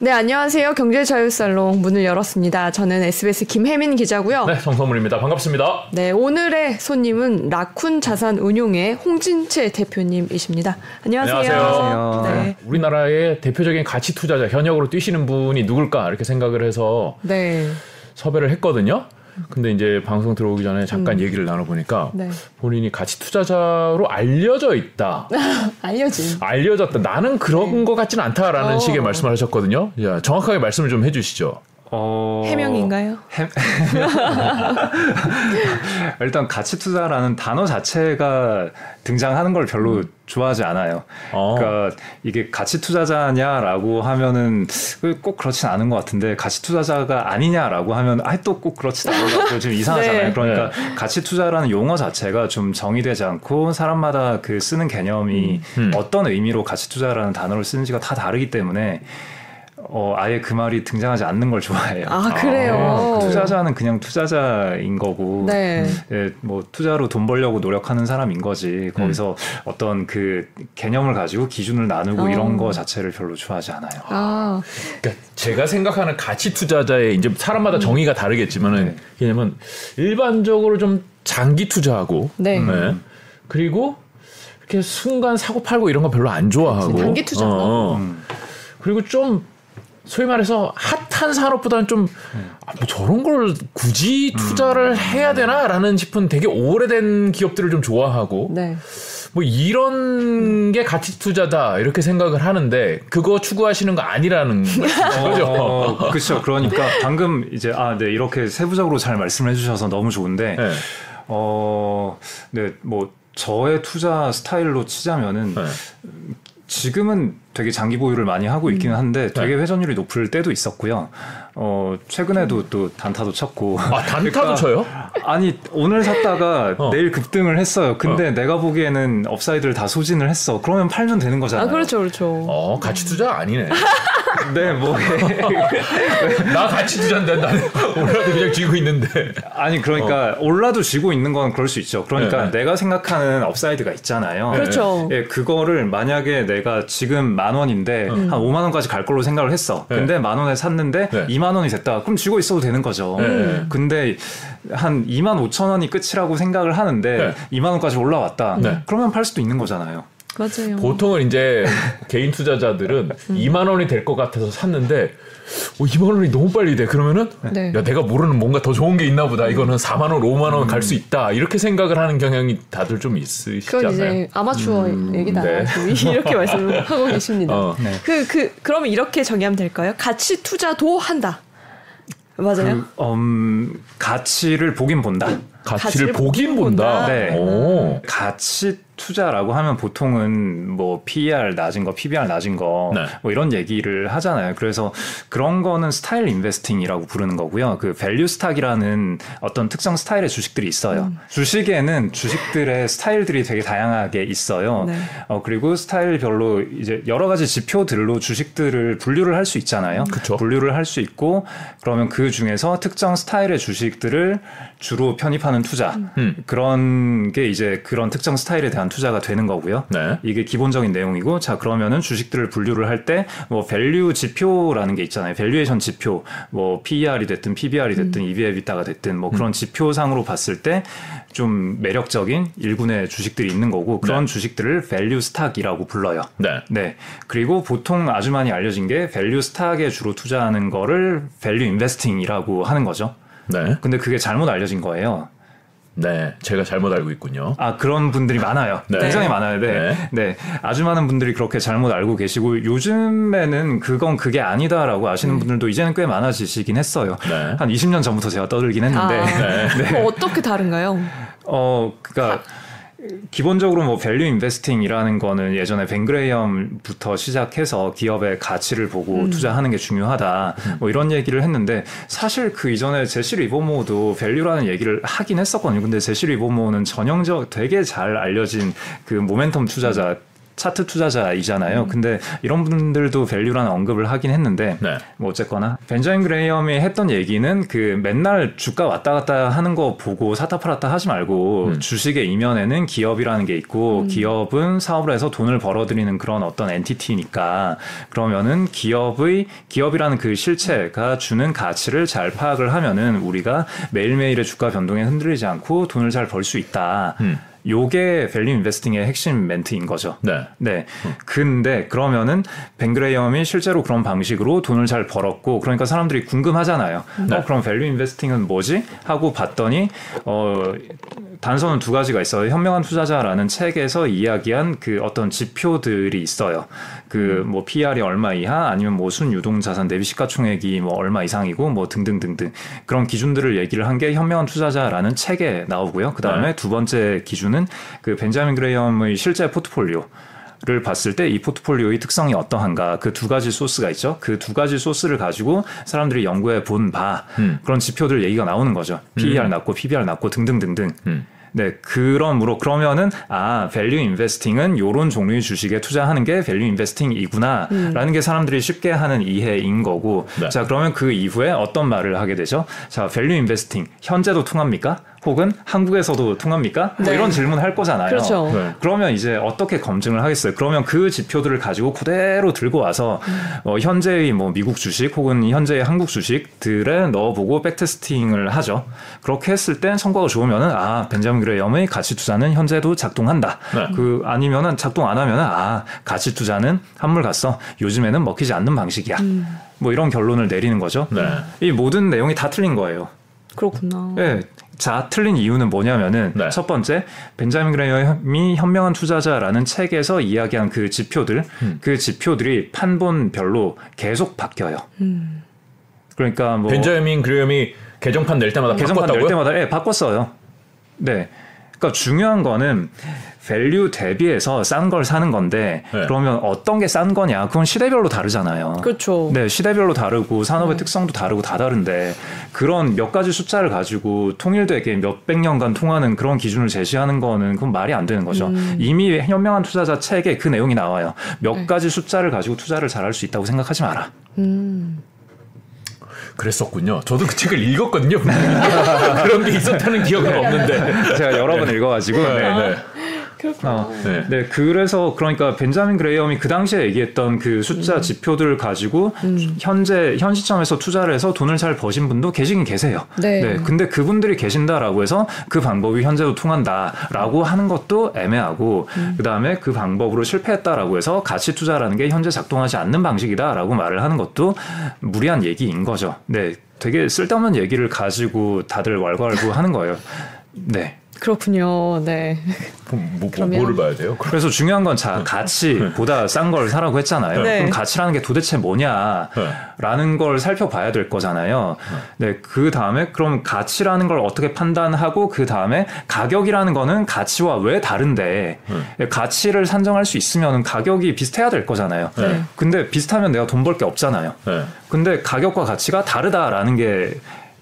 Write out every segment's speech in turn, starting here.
네, 안녕하세요. 경제자유살롱 문을 열었습니다. 저는 SBS 김혜민 기자고요. 네, 정성문입니다. 반갑습니다. 네, 오늘의 손님은 라쿤 자산 운용의 홍진채 대표님이십니다. 안녕하세요. 안녕하세요. 네. 우리나라의 대표적인 가치 투자자 현역으로 뛰시는 분이 누굴까 이렇게 생각을 해서 네. 섭외를 했거든요. 근데 이제 방송 들어오기 전에 잠깐 음. 얘기를 나눠보니까 네. 본인이 가치 투자자로 알려져 있다. 알려진. 알려졌다. 나는 그런 네. 것 같지는 않다라는 어. 식의 말씀을 하셨거든요. 야, 정확하게 말씀을 좀 해주시죠. 어... 해명인가요? 해... 일단 가치 투자라는 단어 자체가 등장하는 걸 별로 음. 좋아하지 않아요. 어. 그러니까 이게 가치 투자자냐라고 하면은 꼭 그렇진 않은 것 같은데 가치 투자자가 아니냐라고 하면 아 또 꼭 그렇진 않은 것 같고 좀 이상하잖아요. 네. 그러니까 네. 가치 투자라는 용어 자체가 좀 정의되지 않고 사람마다 그 쓰는 개념이 음. 음. 어떤 의미로 가치 투자라는 단어를 쓰는지가 다 다르기 때문에 어, 아예 그 말이 등장하지 않는 걸 좋아해요. 아, 그래요? 아, 투자자는 그냥 투자자인 거고, 네. 예, 뭐, 투자로 돈 벌려고 노력하는 사람인 거지, 거기서 음. 어떤 그 개념을 가지고 기준을 나누고 어. 이런 거 자체를 별로 좋아하지 않아요. 아. 그러니까 제가 생각하는 가치 투자자의 이제 사람마다 음. 정의가 다르겠지만은, 네. 왜냐면 일반적으로 좀 장기 투자하고, 네. 네. 그리고 이렇게 순간 사고 팔고 이런 거 별로 안 좋아하고. 단기 투자. 어, 어. 음. 그리고 좀 소위 말해서 핫한 산업보다는 좀 아, 뭐 저런 걸 굳이 투자를 음. 해야 되나라는 싶은 되게 오래된 기업들을 좀 좋아하고 네. 뭐 이런 게 가치 투자다 이렇게 생각을 하는데 그거 추구하시는 거 아니라는 거죠. 어, 그렇죠. 그러니까 방금 이제 아, 네 이렇게 세부적으로 잘 말씀해 주셔서 너무 좋은데 네. 어, 네, 뭐 저의 투자 스타일로 치자면은 네. 지금은 되게 장기 보유를 많이 하고 있기는 음. 한데 되게 네. 회전율이 높을 때도 있었고요. 어 최근에도 또 단타도 쳤고. 아 단타도 그러니까, 쳐요? 아니 오늘 샀다가 어. 내일 급등을 했어요. 근데 어. 내가 보기에는 upside를 다 소진을 했어. 그러면 팔면 되는 거잖아요. 아 그렇죠, 그렇죠. 어 가치 투자 아니네. 네, 뭐. 나 가치 투자인데 나는 올라도 그냥 쥐고 있는데. 아니, 그러니까 어. 올라도 쥐고 있는 건 그럴 수 있죠. 그러니까 네. 내가 생각하는 upside가 있잖아요. 그렇죠. 예, 그거를 만약에 내가 지금 만 원인데 음. 한 5만 원까지 갈 걸로 생각을 했어. 네. 근데 만 원에 샀는데 네. 2만 원이 됐다. 그럼 쥐고 있어도 되는 거죠. 네. 근데 한 2만 5천 원이 끝이라고 생각을 하는데 2만 원까지 올라왔다. 네. 그러면 팔 수도 있는 거잖아요. 맞아요. 보통은 이제 개인 투자자들은 음. 2만 원이 될 것 같아서 샀는데 어, 2만 원이 너무 빨리 돼. 그러면은 네. 야 내가 모르는 뭔가 더 좋은 게 있나 보다. 이거는 4만 원, 5만 원 갈수 음. 있다. 이렇게 생각을 하는 경향이 다들 좀 있으시지 그건 않나요? 이제 아마추어 음, 얘기다. 네. 이렇게 말씀을 하고 계십니다. 어. 네. 그, 그, 그러면 이렇게 정의하면 될까요? 가치 투자도 한다. 맞아요? 그, 음, 가치를 보긴 본다. 가치를, 가치를 보긴 본다. 본다. 네. 오. 가치 투자라고 하면 보통은 뭐 PER 낮은 거, PBR 낮은 거, 네. 뭐 이런 얘기를 하잖아요. 그래서 그런 거는 style investing이라고 부르는 거고요. 그 value stock이라는 어떤 특정 스타일의 주식들이 있어요. 음. 주식에는 주식들의 스타일들이 되게 다양하게 있어요. 네. 어, 그리고 스타일별로 이제 여러 가지 지표들로 주식들을 분류를 할 수 있잖아요. 그쵸. 분류를 할 수 있고 그러면 그 중에서 특정 스타일의 주식들을 주로 편입하는 투자 음. 그런 게 이제 그런 특정 스타일에 대한 투자가 되는 거고요. 네. 이게 기본적인 내용이고 자 그러면은 주식들을 분류를 할 때 뭐 value 지표라는 게 있잖아요. valuation 지표 뭐 PER이 됐든 PBR이 됐든 음. EV/EBITDA가 됐든 뭐 그런 음. 지표상으로 봤을 때 좀 매력적인 일군의 주식들이 있는 거고 그런 네. 주식들을 value stock이라고 불러요. 네. 네. 그리고 보통 아주 많이 알려진 게 value stock에 주로 투자하는 거를 value investing이라고 하는 거죠. 네. 근데 그게 잘못 알려진 거예요. 네, 제가 잘못 알고 있군요. 아 그런 분들이 많아요. 네. 굉장히 많아요. 네. 네. 네, 아주 많은 분들이 그렇게 잘못 알고 계시고 요즘에는 그건 그게 아니다라고 아시는 음. 분들도 이제는 꽤 많아지시긴 했어요. 네. 한 20년 전부터 제가 떠들긴 했는데. 아, 네. 네. 어떻게 다른가요? 어, 그러니까. 기본적으로 뭐 value investing이라는 거는 예전에 벤 그레이엄부터 시작해서 기업의 가치를 보고 음. 투자하는 게 중요하다. 음. 뭐 이런 얘기를 했는데 사실 그 이전에 제시 리버모어도 value라는 얘기를 하긴 했었거든요. 근데 제시 리버모어는 전형적 되게 잘 알려진 그 모멘텀 투자자 차트 투자자이잖아요. 음. 근데 이런 분들도 value라는 언급을 하긴 했는데 네. 뭐 어쨌거나 벤저민 그레이엄이 했던 얘기는 그 맨날 주가 왔다 갔다 하는 거 보고 샀다 팔았다 하지 말고 음. 주식의 이면에는 기업이라는 게 있고 음. 기업은 사업을 해서 돈을 벌어들이는 그런 어떤 entity니까 그러면은 기업의 기업이라는 그 실체가 주는 가치를 잘 파악을 하면은 우리가 매일매일의 주가 변동에 흔들리지 않고 돈을 잘 벌 수 있다. 음. 요게 value investing의 핵심 멘트인 거죠. 네. 네. 음. 근데 그러면은 벤 그레이엄이 실제로 그런 방식으로 돈을 잘 벌었고 그러니까 사람들이 궁금하잖아요. 네. 어, 그럼 value investing은 뭐지? 하고 봤더니 어 단서는 두 가지가 있어요. 현명한 투자자라는 책에서 이야기한 그 어떤 지표들이 있어요. 그 뭐 PER이 얼마 이하 아니면 뭐 순유동 자산 대비 시가총액이 뭐 얼마 이상이고 뭐 등등등등 그런 기준들을 얘기를 한 게 현명한 투자자라는 책에 나오고요. 그 다음에 네. 두 번째 기준은 그 벤자민 그레이엄의 실제 포트폴리오를 봤을 때 이 포트폴리오의 특성이 어떠한가 그 두 가지 소스가 있죠. 그 두 가지 소스를 가지고 사람들이 연구해 본바 음. 그런 지표들 얘기가 나오는 거죠. PER 음. 낮고 PBR 낮고 등등등등. 음. 네, 그러므로 그러면은 아 value investing은 요런 종류의 주식에 투자하는 게 value investing이구나라는 음. 게 사람들이 쉽게 하는 이해인 거고 네. 자 그러면 그 이후에 어떤 말을 하게 되죠? 자 value investing 현재도 통합니까? 혹은 한국에서도 통합니까? 뭐 네. 뭐 이런 질문 할 거잖아요. 그렇죠. 네. 그러면 이제 어떻게 검증을 하겠어요? 그러면 그 지표들을 가지고 그대로 들고 와서 음. 어, 현재의 뭐 미국 주식 혹은 현재의 한국 주식들에 넣어보고 백테스팅을 하죠. 그렇게 했을 때 성과가 좋으면은 아 벤자민 그레이엄의 가치 투자는 현재도 작동한다. 네. 그 아니면은 작동 안 하면은 아 가치 투자는 한물 갔어. 요즘에는 먹히지 않는 방식이야. 음. 뭐 이런 결론을 내리는 거죠. 네. 이 모든 내용이 다 틀린 거예요. 그렇구나. 네. 자, 틀린 이유는 뭐냐면은 네. 첫 번째 벤자민 그레이엄이 현명한 투자자라는 책에서 이야기한 그 지표들, 음. 그 지표들이 판본별로 계속 바뀌어요. 음. 그러니까 뭐 벤자민 그레이엄이 개정판 낼 때마다 개정판 바꿨다고요? 낼 때마다 예, 바꿨어요. 네. 그러니까 중요한 거는 value 대비해서 싼 걸 사는 건데 네. 그러면 어떤 게 싼 거냐? 그건 시대별로 다르잖아요. 그렇죠. 네, 시대별로 다르고 산업의 네. 특성도 다르고 다 다른데 그런 몇 가지 숫자를 가지고 통일되게 몇백 년간 통하는 그런 기준을 제시하는 거는 그건 말이 안 되는 거죠. 음. 이미 현명한 투자자 책에 그 내용이 나와요. 몇 네. 가지 숫자를 가지고 투자를 잘할 수 있다고 생각하지 마라. 음. 그랬었군요. 저도 그 책을 읽었거든요. 그런 게 있었다는 기억은 없는데 제가 여러 번 읽어가지고 네, 네. 그렇구나. 어, 네. 네. 그래서 그러니까 벤자민 그레이엄이 그 당시에 얘기했던 그 숫자 음. 지표들을 가지고 음. 현재 현 시점에서 투자를 해서 돈을 잘 버신 분도 계시긴 계세요. 네. 네. 근데 그분들이 계신다라고 해서 그 방법이 현재도 통한다라고 하는 것도 애매하고 음. 그다음에 그 방법으로 실패했다라고 해서 가치 투자라는 게 현재 작동하지 않는 방식이다라고 말을 하는 것도 무리한 얘기인 거죠. 네. 되게 쓸데없는 얘기를 가지고 다들 왈가왈부 하는 거예요. 네. 그렇군요. 네. 뭐, 뭐, 그러면... 뭐를 봐야 돼요? 그래서 중요한 건 자, 가치보다 싼 걸 사라고 했잖아요. 네. 그럼 가치라는 게 도대체 뭐냐라는 네. 걸 살펴봐야 될 거잖아요. 네. 그 다음에 그럼 가치라는 걸 어떻게 판단하고 그 다음에 가격이라는 거는 가치와 왜 다른데 네. 가치를 산정할 수 있으면 가격이 비슷해야 될 거잖아요. 네. 근데 비슷하면 내가 돈 벌 게 없잖아요. 네. 근데 가격과 가치가 다르다라는 게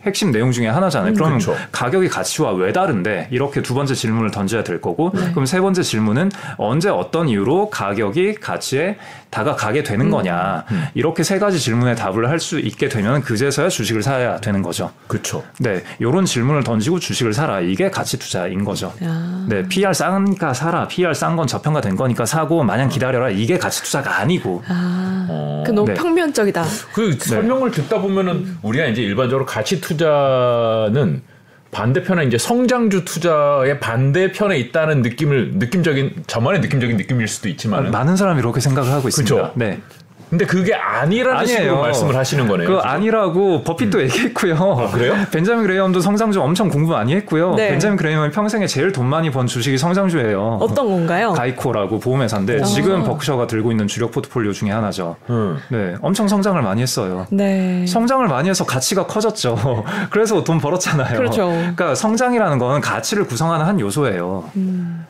핵심 내용 중에 하나잖아요. 음, 그러면 그렇죠. 가격이 가치와 왜 다른데 이렇게 두 번째 질문을 던져야 될 거고 네. 그럼 세 번째 질문은 언제 어떤 이유로 가격이 가치에 다가가게 되는 음. 거냐 음. 이렇게 세 가지 질문에 답을 할 수 있게 되면 그제서야 주식을 사야 되는 거죠. 그렇죠. 네, 이런 질문을 던지고 주식을 사라 이게 가치 투자인 거죠. 야. 네, PR 싼니까 사라, PR 싼 건 저평가 된 거니까 사고 마냥 기다려라 이게 가치 투자가 아니고. 아. 어. 그 너무 네. 평면적이다. 그 설명을 네. 듣다 보면은 우리가 이제 일반적으로 가치 투자 는 반대편에 이제 성장주 투자의 반대편에 있다는 느낌을 느낌적인 저만의 느낌적인 느낌일 수도 있지만 많은 사람이 이렇게 생각을 하고 있습니다. 그렇죠? 네. 근데 그게 아니라는 아니에요. 식으로 말씀을 하시는 거네요. 그 아니라고 버핏도 음. 얘기했고요. 아, 그래요? 벤자민 그레이엄도 성장주 엄청 공부 많이 했고요. 네. 벤자민 그레이엄이 평생에 제일 돈 많이 번 주식이 성장주예요. 어떤 건가요? GEICO라고 보험회사인데 아. 지금 버크셔가 들고 있는 주력 포트폴리오 중에 하나죠. 음. 네, 엄청 성장을 많이 했어요. 네. 성장을 많이 해서 가치가 커졌죠. 그래서 돈 벌었잖아요. 그렇죠. 그러니까 성장이라는 거는 가치를 구성하는 한 요소예요. 음.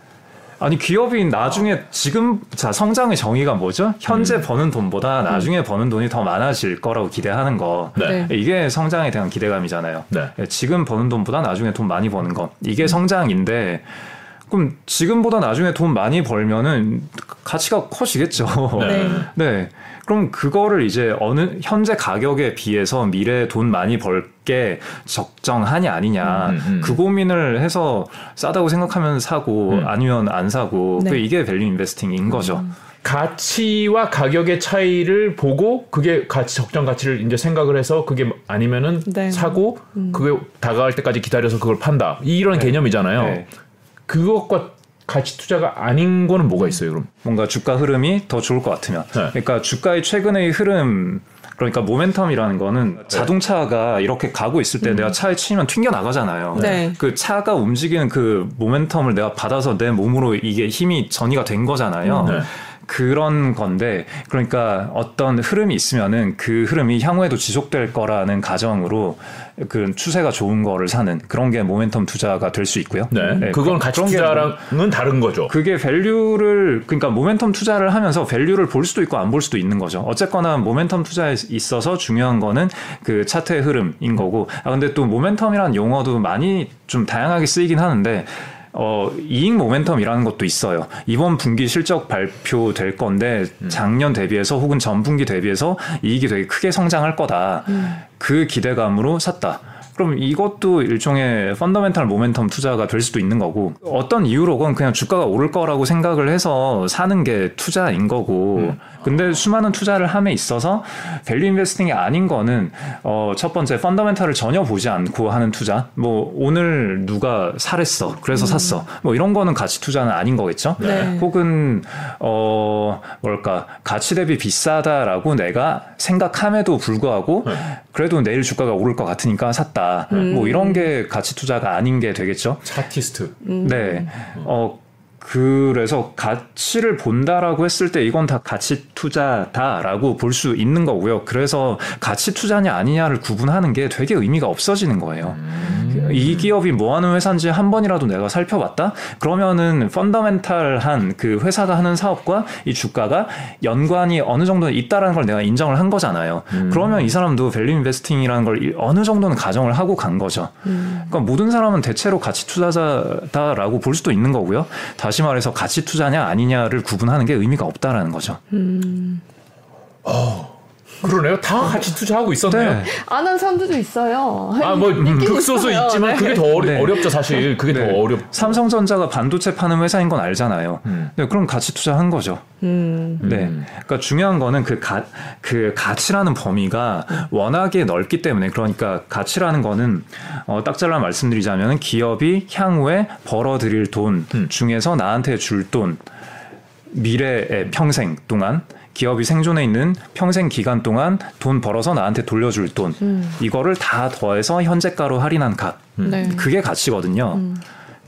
아니 기업이 나중에 지금 자 성장의 정의가 뭐죠? 현재 음. 버는 돈보다 나중에 음. 버는 돈이 더 많아질 거라고 기대하는 거. 네. 이게 성장에 대한 기대감이잖아요. 네. 예, 지금 버는 돈보다 나중에 돈 많이 버는 거. 이게 음. 성장인데 그럼 지금보다 나중에 돈 많이 벌면은 가치가 커지겠죠. 네. 네. 그럼 그거를 이제 어느 현재 가격에 비해서 미래에 돈 많이 벌게 적정하냐 아니냐 음, 음. 그 고민을 해서 싸다고 생각하면 사고 음. 아니면 안 사고 네. 이게 value investing인 거죠. 음. 가치와 가격의 차이를 보고 그게 가치 적정 가치를 이제 생각을 해서 그게 아니면은 네. 사고 음. 그게 다가갈 때까지 기다려서 그걸 판다 이런 네. 개념이잖아요. 네. 그것과 가치 투자가 아닌 거는 뭐가 있어요, 그럼? 뭔가 주가 흐름이 더 좋을 것 같으면. 네. 그러니까 주가의 최근의 흐름 그러니까 모멘텀이라는 거는 네. 자동차가 이렇게 가고 있을 때 음. 내가 차에 치면 튕겨 나가잖아요. 네. 그 차가 움직이는 그 모멘텀을 내가 받아서 내 몸으로 이게 힘이 전이가 된 거잖아요. 네. 그런 건데 그러니까 어떤 흐름이 있으면은 그 흐름이 향후에도 지속될 거라는 가정으로 그 추세가 좋은 거를 사는 그런 게 모멘텀 투자가 될 수 있고요. 네. 네. 그건 가치 투자랑은 다른 거죠. 그게 value를 그러니까 모멘텀 투자를 하면서 value를 볼 수도 있고 안 볼 수도 있는 거죠. 어쨌거나 모멘텀 투자에 있어서 중요한 거는 그 차트의 흐름인 거고. 아 근데 또 모멘텀이라는 용어도 많이 좀 다양하게 쓰이긴 하는데 어, 이익 모멘텀이라는 것도 있어요. 이번 분기 실적 발표될 건데 음. 작년 대비해서 혹은 전분기 대비해서 이익이 되게 크게 성장할 거다. 음. 그 기대감으로 샀다. 그럼 이것도 일종의 fundamental 모멘텀 투자가 될 수도 있는 거고 어떤 이유로건 그냥 주가가 오를 거라고 생각을 해서 사는 게 투자인 거고 음. 근데 수많은 투자를 함에 있어서 value investing이 아닌 거는 어, 첫 번째 fundamental을 전혀 보지 않고 하는 투자 뭐 오늘 누가 사랬어 그래서 음. 샀어 뭐 이런 거는 가치 투자는 아닌 거겠죠 네. 혹은 어 뭘까 가치 대비 비싸다라고 내가 생각함에도 불구하고 네. 그래도 내일 주가가 오를 것 같으니까 샀다. 음. 뭐 이런 게 가치 투자가 아닌 게 되겠죠. 차티스트. 음. 네. 어 그래서 가치를 본다라고 했을 때 이건 다 가치 투자다라고 볼 수 있는 거고요. 그래서 가치 투자냐 아니냐를 구분하는 게 되게 의미가 없어지는 거예요. 음. 이 기업이 뭐 하는 회사인지 한 번이라도 내가 살펴봤다? 그러면은 fundamental한 그 회사가 하는 사업과 이 주가가 연관이 어느 정도 있다라는 걸 내가 인정을 한 거잖아요. 음. 그러면 이 사람도 value investing이라는 걸 어느 정도는 가정을 하고 간 거죠. 음. 그러니까 모든 사람은 대체로 가치 투자자다라고 볼 수도 있는 거고요. 다시 다시 말해서 가치 투자냐 아니냐를 구분하는 게 의미가 없다라는 거죠. 음. 어. 그러네요. 다 가치 투자하고 있었네요. 네. 안한 사람들도 있어요. 아뭐 극소수 있지만 네. 그게 더 어려, 네. 어렵죠 사실. 그게 네. 더 어렵. 삼성전자가 반도체 파는 회사인 건 알잖아요. 음. 네, 그럼 같이 투자한 거죠. 음. 네. 그러니까 중요한 거는 그, 가, 그 가치라는 범위가 음. 워낙에 넓기 때문에 그러니까 가치라는 거는 어, 딱 잘라 말씀드리자면 기업이 향후에 벌어들일 돈 음. 중에서 나한테 줄 돈 미래의 평생 동안 기업이 생존해 있는 평생 기간 동안 돈 벌어서 나한테 돌려줄 돈 음. 이거를 다 더해서 현재가로 할인한 값 음. 네. 그게 가치거든요. 음.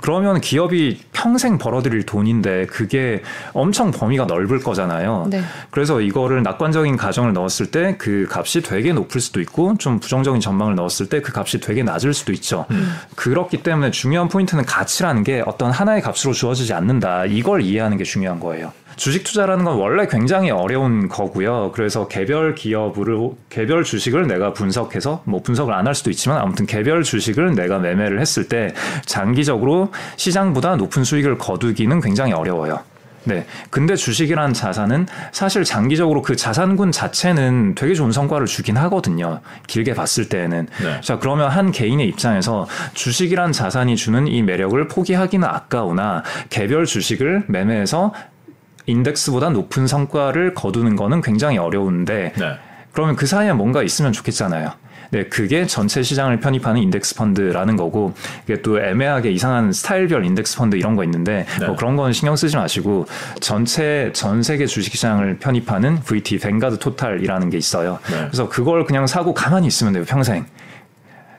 그러면 기업이 평생 벌어들일 돈인데 그게 엄청 범위가 넓을 거잖아요. 네. 그래서 이거를 낙관적인 가정을 넣었을 때 그 값이 되게 높을 수도 있고 좀 부정적인 전망을 넣었을 때 그 값이 되게 낮을 수도 있죠. 음. 그렇기 때문에 중요한 포인트는 가치라는 게 어떤 하나의 값으로 주어지지 않는다. 이걸 이해하는 게 중요한 거예요. 주식 투자라는 건 원래 굉장히 어려운 거고요. 그래서 개별 기업으로 개별 주식을 내가 분석해서 뭐 분석을 안 할 수도 있지만 아무튼 개별 주식을 내가 매매를 했을 때 장기적으로 시장보다 높은 수익을 거두기는 굉장히 어려워요. 네. 근데 주식이란 자산은 사실 장기적으로 그 자산군 자체는 되게 좋은 성과를 주긴 하거든요. 길게 봤을 때에는. 네. 자, 그러면 한 개인의 입장에서 주식이란 자산이 주는 이 매력을 포기하기는 아까우나 개별 주식을 매매해서 인덱스보다 높은 성과를 거두는 거는 굉장히 어려운데 네. 그러면 그 사이에 뭔가 있으면 좋겠잖아요. 네, 그게 전체 시장을 편입하는 인덱스 펀드라는 거고, 이게 또 애매하게 이상한 스타일별 인덱스 펀드 이런 거 있는데, 네. 뭐 그런 건 신경 쓰지 마시고, 전체, 전 세계 주식 시장을 편입하는 VT, Vanguard Total이라는 게 있어요. 네. 그래서 그걸 그냥 사고 가만히 있으면 돼요, 평생.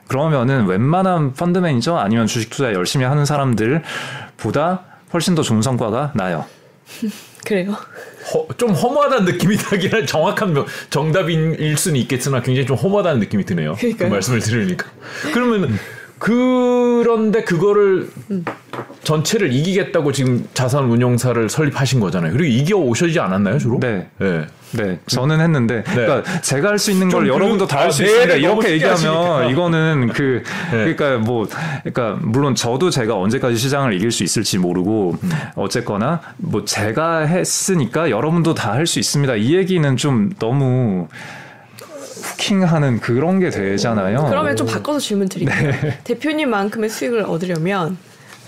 그러면은 웬만한 펀드 매니저 아니면 주식 투자 열심히 하는 사람들보다 훨씬 더 좋은 성과가 나요. 그래요? 허, 좀 허무하다는 느낌이 할 정확한 정답일 수는 있겠으나 굉장히 좀 허무하다는 느낌이 드네요. 그러니까요. 그 말씀을 들으니까. 그러면 그런데 그거를 음. 전체를 이기겠다고 지금 자산 운용사를 설립하신 거잖아요. 그리고 이겨 오셔지 않았나요, 주로? 네. 네. 네, 저는 했는데, 네. 그러니까 제가 할 수 있는 걸 여러분도 다 할수 아, 네, 있습니다. 이렇게 얘기하면 하시니까. 이거는 그, 네. 그러니까 뭐, 그러니까 물론 저도 제가 언제까지 시장을 이길 수 있을지 모르고, 음. 어쨌거나 뭐 제가 했으니까 여러분도 다 할 수 있습니다. 이 얘기는 좀 너무 후킹하는 그런 게 되잖아요. 그러면 좀 바꿔서 질문 드릴게요. 네. 대표님만큼의 수익을 얻으려면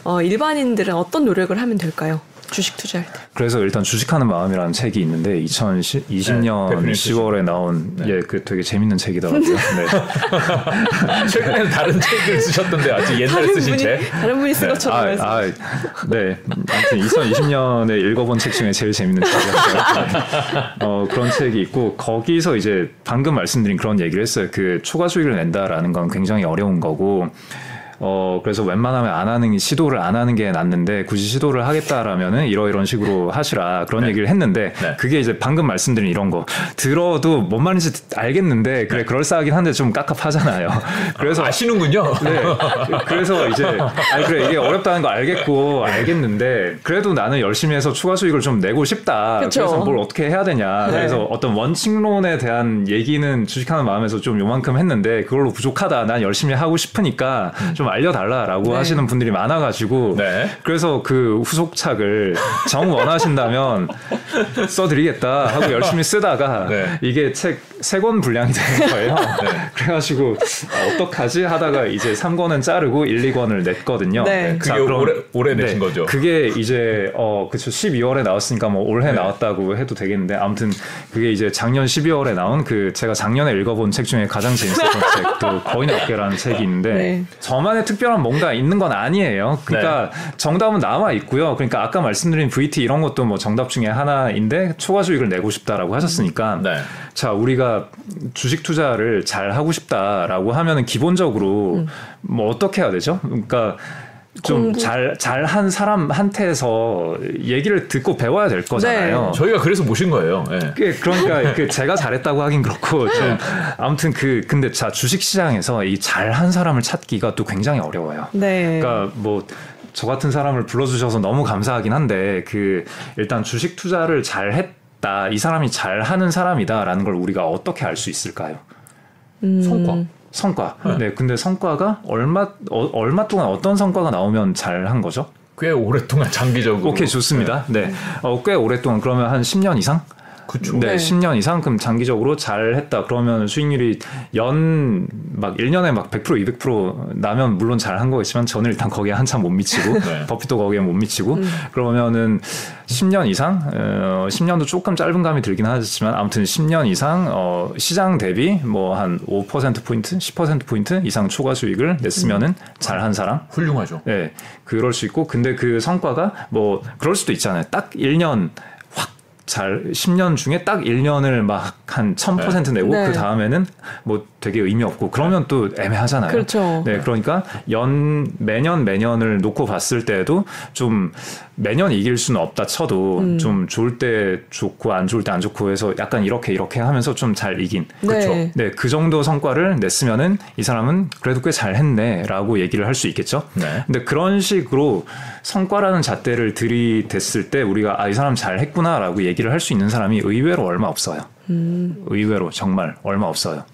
어, 일반인들은 어떤 노력을 하면 될까요? 주식 투자할 때. 그래서 일단 주식하는 마음이라는 책이 있는데 2020년 네, 10월에 나온 네. 예, 그 되게 재밌는 책이더라고요. 네. 최근에는 다른 책을 쓰셨던데 아직 옛날에 쓰신 분이, 책? 다른 분이 쓴 네. 것처럼. 아, 아, 네. 아무튼 2020년에 읽어본 책 중에 제일 재밌는 책이었어요. 어, 그런 책이 있고 거기서 이제 방금 말씀드린 그런 얘기를 했어요. 그 초과 수익을 낸다라는 건 굉장히 어려운 거고 어 그래서 웬만하면 안 하는 시도를 안 하는 게 낫는데 굳이 시도를 하겠다라면은 이러이런 식으로 하시라 그런 네. 얘기를 했는데 네. 그게 이제 방금 말씀드린 이런 거 들어도 뭔 말인지 알겠는데 그래 네. 그럴싸하긴 한데 좀 깝깝하잖아요. 그래서 아시는군요. 네. 그래서 이제 아니 그래 이게 어렵다는 거 알겠고 알겠는데 그래도 나는 열심히 해서 추가 수익을 좀 내고 싶다. 그쵸. 그래서 뭘 어떻게 해야 되냐. 네. 그래서 어떤 원칙론에 대한 얘기는 주식하는 마음에서 좀 요만큼 했는데 그걸로 부족하다. 난 열심히 하고 싶으니까 좀 알려달라라고 네. 하시는 분들이 많아가지고 네. 그래서 그 후속착을 정 원하신다면 써드리겠다 하고 열심히 쓰다가 네. 이게 책 세 권 분량이 되는 거예요. 네. 그래가지고 아, 어떡하지 하다가 이제 3권은 자르고 1, 2권을 냈거든요. 네. 그게 자, 그럼, 올해, 올해 내신 네. 거죠? 그게 이제 어 그쵸 12월에 나왔으니까 뭐 올해 나왔다고 해도 되겠는데 아무튼 그게 이제 작년 12월에 나온 그 제가 작년에 읽어본 책 중에 가장 재밌었던 책또 거인의 어깨라는 책이 있는데 저만의 특별한 뭔가 있는 건 아니에요. 그러니까 네. 정답은 남아 있고요. 그러니까 아까 말씀드린 VT 이런 것도 뭐 정답 중에 하나인데 초과 수익을 내고 싶다라고 하셨으니까 네. 자 우리가 주식 투자를 잘 하고 싶다라고 하면은 기본적으로 음. 뭐 어떻게 해야 되죠? 그러니까 좀 잘 잘한 사람한테서 얘기를 듣고 배워야 될 거잖아요. 네. 저희가 그래서 모신 거예요. 네. 그러니까 그 제가 잘했다고 하긴 그렇고 좀 아무튼 그 근데 자 주식 시장에서 이 잘한 사람을 찾기가 또 굉장히 어려워요. 네. 그러니까 뭐 저 같은 사람을 불러주셔서 너무 감사하긴 한데 그 일단 주식 투자를 잘 했다 이 사람이 잘 하는 사람이다라는 걸 우리가 어떻게 알 수 있을까요? 음. 성과. 성과. 네. 네. 근데 성과가 얼마 어, 얼마 동안 어떤 성과가 나오면 잘 한 거죠? 꽤 오랫동안 장기적으로. 오케이 좋습니다. 네. 네. 어, 꽤 오랫동안 그러면 한 10년 이상? 그쵸. 네, 네, 10년 이상 그럼 장기적으로 잘 했다. 그러면 수익률이 연 막 1년에 막 100% 200% 나면 물론 잘 한 거겠지만 저는 일단 거기에 한참 못 미치고 네. 버핏도 거기에 못 미치고 음. 그러면은 10년 이상 어, 10년도 조금 짧은 감이 들긴 하지만 아무튼 10년 이상 어, 시장 대비 뭐 한 5% 포인트, 10% 포인트 이상 초과 수익을 냈으면은 음. 잘한 사람 훌륭하죠. 네. 그럴 수 있고 근데 그 성과가 뭐 그럴 수도 있잖아요. 딱 1년 잘 10년 중에 딱 1년을 막 한 1000% 네. 내고 네. 그 다음에는 뭐 되게 의미 없고 그러면 또 애매하잖아요. 그렇죠. 네, 그러니까 연 매년 매년을 놓고 봤을 때도 좀 매년 이길 수는 없다 쳐도 음. 좀 좋을 때 좋고 안 좋을 때 안 좋고 해서 약간 이렇게 이렇게 하면서 좀 잘 이긴 네. 그렇죠. 네, 그 정도 성과를 냈으면은 이 사람은 그래도 꽤 잘했네라고 얘기를 할 수 있겠죠. 네. 근데 그런 식으로 성과라는 잣대를 들이댔을 때 우리가 아 이 사람 잘했구나라고 얘기를 할 수 있는 사람이 의외로 얼마 없어요. 음. 의외로 정말 얼마 없어요.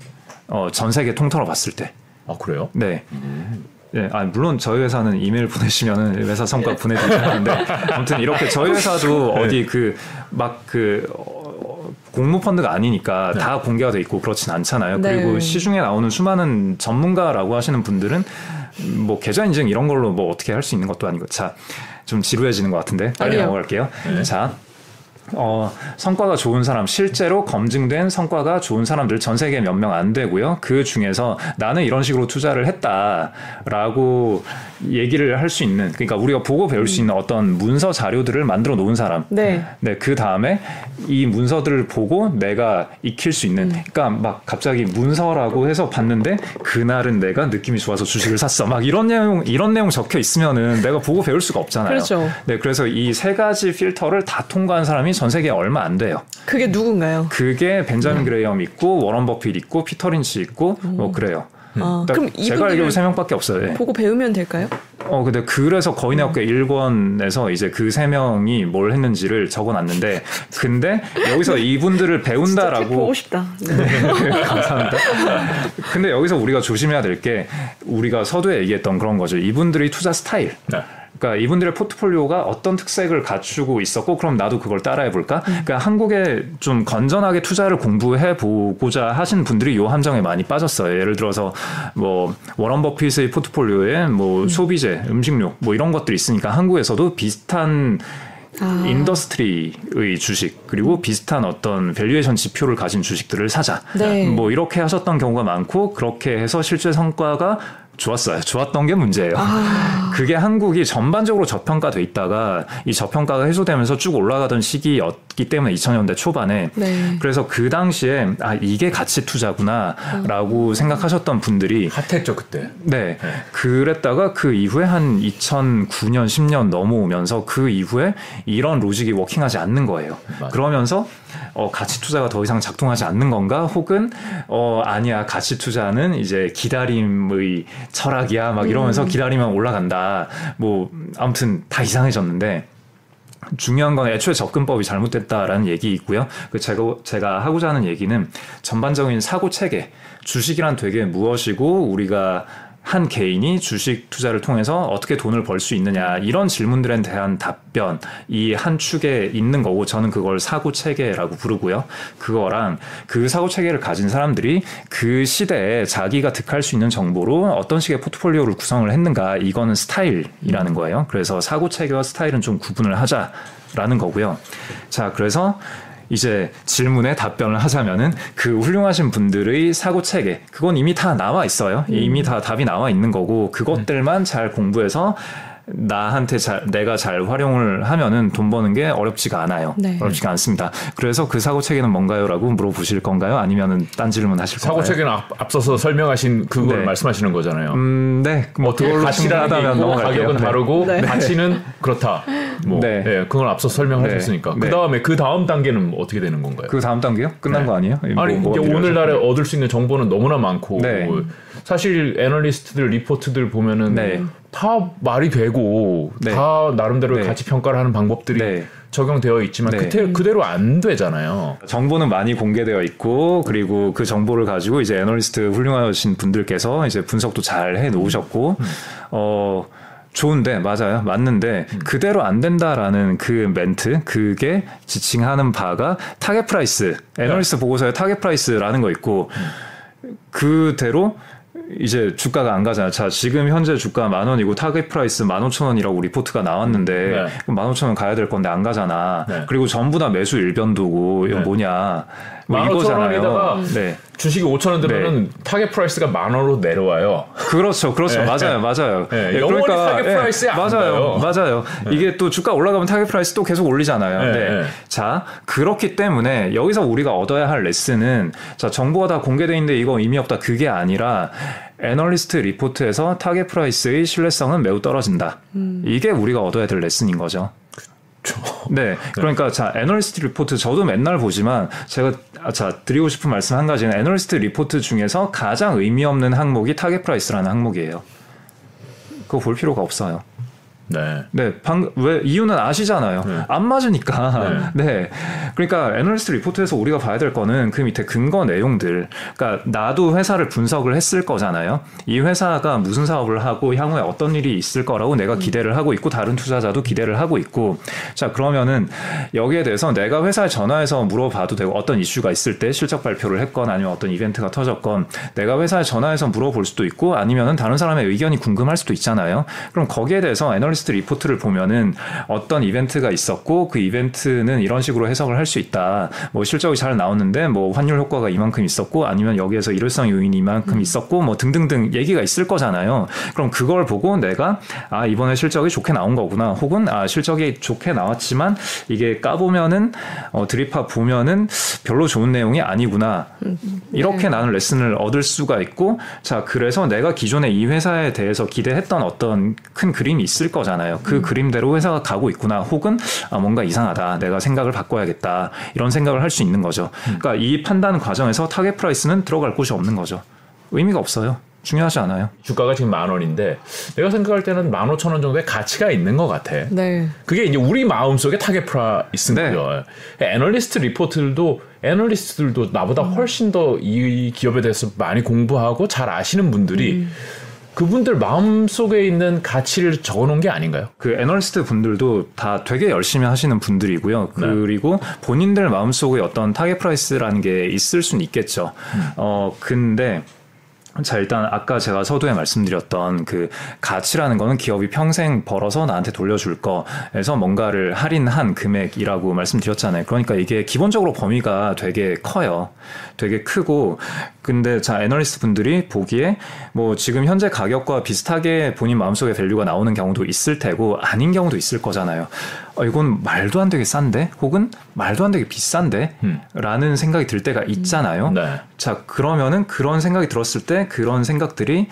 어, 전 세계 통틀어 봤을 때. 아 그래요? 네. 음. 네, 아 물론 저희 회사는 이메일 보내시면은 회사 성과 보내드리긴 하는데 아무튼 이렇게 저희 회사도 네. 어디 그 막그 그, 어, 공모 펀드가 아니니까 네. 다 공개가 돼 있고 그렇진 않잖아요. 네. 그리고 시중에 나오는 수많은 전문가라고 하시는 분들은 뭐 계좌 인증 이런 걸로 뭐 어떻게 할 수 있는 것도 아니고 자 좀 지루해지는 것 같은데 빨리 넘어갈게요. 네. 자 어, 성과가 좋은 사람, 실제로 검증된 성과가 좋은 사람들 전 세계 몇명 안 되고요. 그 중에서 나는 이런 식으로 투자를 했다라고 얘기를 할 수 있는, 그러니까 우리가 보고 배울 수 있는 어떤 문서 자료들을 만들어 놓은 사람. 네. 네, 그 다음에 이 문서들을 보고 내가 익힐 수 있는, 음. 그러니까 막 갑자기 문서라고 해서 봤는데 그날은 내가 느낌이 좋아서 주식을 샀어. 막 이런 내용, 이런 내용 적혀 있으면은 내가 보고 배울 수가 없잖아요. 그렇죠. 네, 그래서 이 세 가지 필터를 다 통과한 사람이 전 세계에 얼마 안 돼요. 그게 누군가요? 그게 벤자민 음. 그레이엄 있고 워런 버핏 있고 피터 린치 있고 음. 뭐 그래요. 아, 그럼 제가 알기로 세 명밖에 없어요. 네. 보고 배우면 될까요? 어 근데 그래서 거인의 학교 1권에서 이제 그 세 명이 뭘 했는지를 적어놨는데 근데 여기서 이분들을 배운다라고 보고 싶다. 네. 감사합니다. 근데 여기서 우리가 조심해야 될 게 우리가 서두에 얘기했던 그런 거죠. 이분들의 투자 스타일. 네. 그러니까 이분들의 포트폴리오가 어떤 특색을 갖추고 있었고 그럼 나도 그걸 따라해 볼까? 음. 그러니까 한국에 좀 건전하게 투자를 공부해 보고자 하신 분들이 요 함정에 많이 빠졌어요. 예를 들어서 뭐 워런 버핏의 포트폴리오에 뭐 음. 소비재, 음식료 뭐 이런 것들이 있으니까 한국에서도 비슷한 아. industry의 주식 그리고 비슷한 어떤 valuation 지표를 가진 주식들을 사자. 네. 뭐 이렇게 하셨던 경우가 많고 그렇게 해서 실제 성과가 좋았어요. 좋았던 게 문제예요. 아. 그게 한국이 전반적으로 저평가돼 있다가 이 저평가가 해소되면서 쭉 올라가던 시기였 기 때문에 2000년대 초반에 네. 그래서 그 당시에 아 이게 가치 투자구나라고 음. 생각하셨던 분들이 핫했죠 그때. 네. 네. 그랬다가 그 이후에 한 2009년 10년 넘어오면서 그 이후에 이런 로직이 워킹하지 않는 거예요. 맞아. 그러면서 어, 가치 투자가 더 이상 작동하지 않는 건가? 혹은 어, 아니야 가치 투자는 이제 기다림의 철학이야 막 이러면서 음. 기다리면 올라간다. 뭐 아무튼 다 이상해졌는데 중요한 건 애초에 접근법이 잘못됐다라는 얘기 있고요. 그 제가 제가 하고자 하는 얘기는 전반적인 사고 체계, 주식이란 되게 무엇이고 우리가 한 개인이 주식 투자를 통해서 어떻게 돈을 벌 수 있느냐 이런 질문들에 대한 답변 이 한 축에 있는 거고 저는 그걸 사고 체계라고 부르고요. 그거랑 그 사고 체계를 가진 사람들이 그 시대에 자기가 득할 수 있는 정보로 어떤 식의 포트폴리오를 구성을 했는가 이거는 스타일이라는 거예요. 그래서 사고 체계와 스타일은 좀 구분을 하자라는 거고요. 자, 그래서 이제 질문에 답변을 하자면은 그 훌륭하신 분들의 사고 체계 그건 이미 다 나와 있어요. 음. 이미 다 답이 나와 있는 거고 그것들만 잘 공부해서 나한테 잘 내가 잘 활용을 하면은 돈 버는 게 어렵지가 않아요. 네. 어렵지가 않습니다. 그래서 그 사고 체계는 뭔가요라고 물어보실 건가요? 아니면은 딴 질문 하실 건가요? 사고 체계는 앞 서서 설명하신 그걸 네. 말씀하시는 거잖아요. 음, 네. 뭐 그걸로 가치라면 가격은 네. 다르고 네. 가치는 그렇다. 뭐 네. 네. 그걸 앞서 설명하셨으니까. 네. 그 다음에 그 다음 단계는 어떻게 되는 건가요? 그 다음 단계요? 끝난 거 아니에요? 아니 뭐, 오늘날에 얻을 수 있는 정보는 너무나 많고 사실 애널리스트들 리포트들 보면은 다 말이 되고 네. 다 나름대로 네. 가치 평가를 하는 방법들이 네. 적용되어 있지만 네. 그대, 그대로 안 되잖아요. 정보는 많이 공개되어 있고 그리고 그 정보를 가지고 이제 애널리스트 훌륭하신 분들께서 이제 분석도 잘 해 놓으셨고 음. 어 좋은데 맞아요 맞는데 음. 그대로 안 된다라는 그 멘트 그게 지칭하는 바가 target price 애널리스트 네. 보고서에 target price라는 거 있고 음. 그대로 이제 주가가 안 가잖아요. 자, 지금 현재 주가 만 원이고 target price 만 오천 원이라고 리포트가 나왔는데 네. 만 오천 원 가야 될 건데 안 가잖아. 네. 그리고 전부 다 매수 일변도고 이거 네. 뭐냐. 뭐 이거잖아요. 네. 주식이 5천 원 들으면 네. target price가 만 원으로 내려와요. 그렇죠, 그렇죠, 네. 맞아요, 맞아요. 네. 네. 그러니까 target price에 맞아요, 맞아요. 네. 이게 또 주가 올라가면 target price 또 계속 올리잖아요. 네. 자 그렇기 때문에 여기서 우리가 얻어야 할 레슨은 자 정보가 다 공개돼 있는데 이거 의미 없다 그게 아니라 애널리스트 리포트에서 target price의 신뢰성은 매우 떨어진다. 음. 이게 우리가 얻어야 될 레슨인 거죠. 네. 그러니까 자, 애널리스트 리포트 저도 맨날 보지만 제가 자, 드리고 싶은 말씀 한 가지는 애널리스트 리포트 중에서 가장 의미 없는 항목이 target price라는 항목이에요. 그거 볼 필요가 없어요. 네. 네. 방, 왜, 이유는 아시잖아요. 네. 안 맞으니까. 네. 네. 그러니까 애널리스트 리포트에서 우리가 봐야 될 거는 그 밑에 근거 내용들. 그러니까 나도 회사를 분석을 했을 거잖아요. 이 회사가 무슨 사업을 하고 향후에 어떤 일이 있을 거라고 내가 음. 기대를 하고 있고 다른 투자자도 기대를 하고 있고. 자, 그러면은 여기에 대해서 내가 회사에 전화해서 물어봐도 되고 어떤 이슈가 있을 때 실적 발표를 했건 아니면 어떤 이벤트가 터졌건 내가 회사에 전화해서 물어볼 수도 있고 아니면은 다른 사람의 의견이 궁금할 수도 있잖아요. 그럼 거기에 대해서 애널리스트 팟캐스트 리포트를 보면은 어떤 이벤트가 있었고 그 이벤트는 이런 식으로 해석을 할 수 있다. 뭐 실적이 잘 나왔는데 뭐 환율 효과가 이만큼 있었고 아니면 여기에서 일회성 요인이 이만큼 음. 있었고 뭐 등등등 얘기가 있을 거잖아요. 그럼 그걸 보고 내가 아 이번에 실적이 좋게 나온 거구나. 혹은 아 실적이 좋게 나왔지만 이게 까보면은 어 들이파 보면은 별로 좋은 내용이 아니구나. 음. 이렇게 네. 나는 레슨을 얻을 수가 있고 자 그래서 내가 기존에 이 회사에 대해서 기대했던 어떤 큰 그림이 있을 거잖아요. 거잖아요. 그 음. 그림대로 회사가 가고 있구나. 혹은 아, 뭔가 이상하다. 내가 생각을 바꿔야겠다. 이런 생각을 할 수 있는 거죠. 음. 그러니까 이 판단 과정에서 target price는 들어갈 곳이 없는 거죠. 의미가 없어요. 중요하지 않아요. 주가가 지금 만 원인데 내가 생각할 때는 만 오천 원 정도의 가치가 있는 것 같아. 네. 그게 이제 우리 마음 속에 target price인 네. 애널리스트 리포트들도 애널리스트들도 나보다 음. 훨씬 더 이 기업에 대해서 많이 공부하고 잘 아시는 분들이 음. 그분들 마음속에 있는 가치를 적어놓은 게 아닌가요? 그 애널리스트 분들도 다 되게 열심히 하시는 분들이고요. 네. 그리고 본인들 마음속에 어떤 target price라는 게 있을 수는 있겠죠. 음. 어 근데 자, 일단 아까 제가 서두에 말씀드렸던 그 가치라는 거는 기업이 평생 벌어서 나한테 돌려줄 거에서 뭔가를 할인한 금액이라고 말씀드렸잖아요. 그러니까 이게 기본적으로 범위가 되게 커요. 되게 크고 근데 자 애널리스트 분들이 보기에 뭐 지금 현재 가격과 비슷하게 본인 마음속에 value가 나오는 경우도 있을 테고 아닌 경우도 있을 거잖아요. 어, 이건 말도 안 되게 싼데 혹은 말도 안 되게 비싼데 음. 라는 생각이 들 때가 있잖아요. 네. 자 그러면은 그런 생각이 들었을 때 그런 생각들이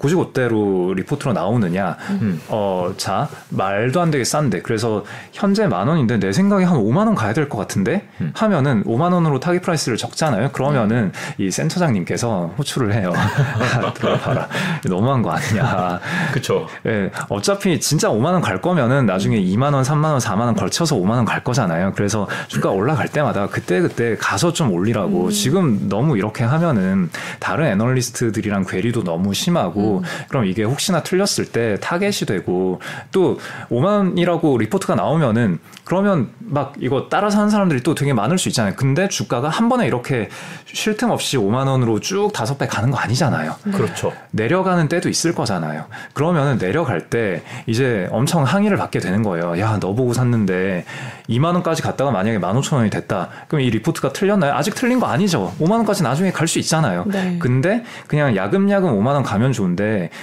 곧이곧대로 리포트로 나오느냐. 음. 어, 자, 말도 안 되게 싼데. 그래서 현재 만 원인데 내 생각에 한 5만 원 가야 될 것 같은데 음. 하면은 5만 원으로 target price를 적잖아요. 그러면은 음. 이 센터장님께서 호출을 해요. 들어봐라. 너무한 거 아니냐. 그쵸. 예. 어차피 진짜 5만 원 갈 거면은 나중에 2만 원, 3만 원, 4만 원 걸쳐서 5만 원 갈 거잖아요. 그래서 주가 올라갈 때마다 그때그때 가서 좀 올리라고. 음. 지금 너무 이렇게 하면은 다른 애널리스트들이랑 괴리도 너무 심하고 음. 그럼 이게 혹시나 틀렸을 때 타겟이 되고 또 5만이라고 리포트가 나오면은 그러면 막 이거 따라서 하는 사람들이 또 되게 많을 수 있잖아요. 근데 주가가 한 번에 이렇게 쉴 틈 없이 5만 원으로 쭉 다섯 배 가는 거 아니잖아요. 네. 그렇죠. 내려가는 때도 있을 거잖아요. 그러면은 내려갈 때 이제 엄청 항의를 받게 되는 거예요. 야, 너 보고 샀는데 2만 원까지 갔다가 만약에 15,000원이 됐다. 그럼 이 리포트가 틀렸나요? 아직 틀린 거 아니죠. 5만 원까지 나중에 갈 수 있잖아요. 네. 근데 그냥 야금야금 5만 원 가면 좋은데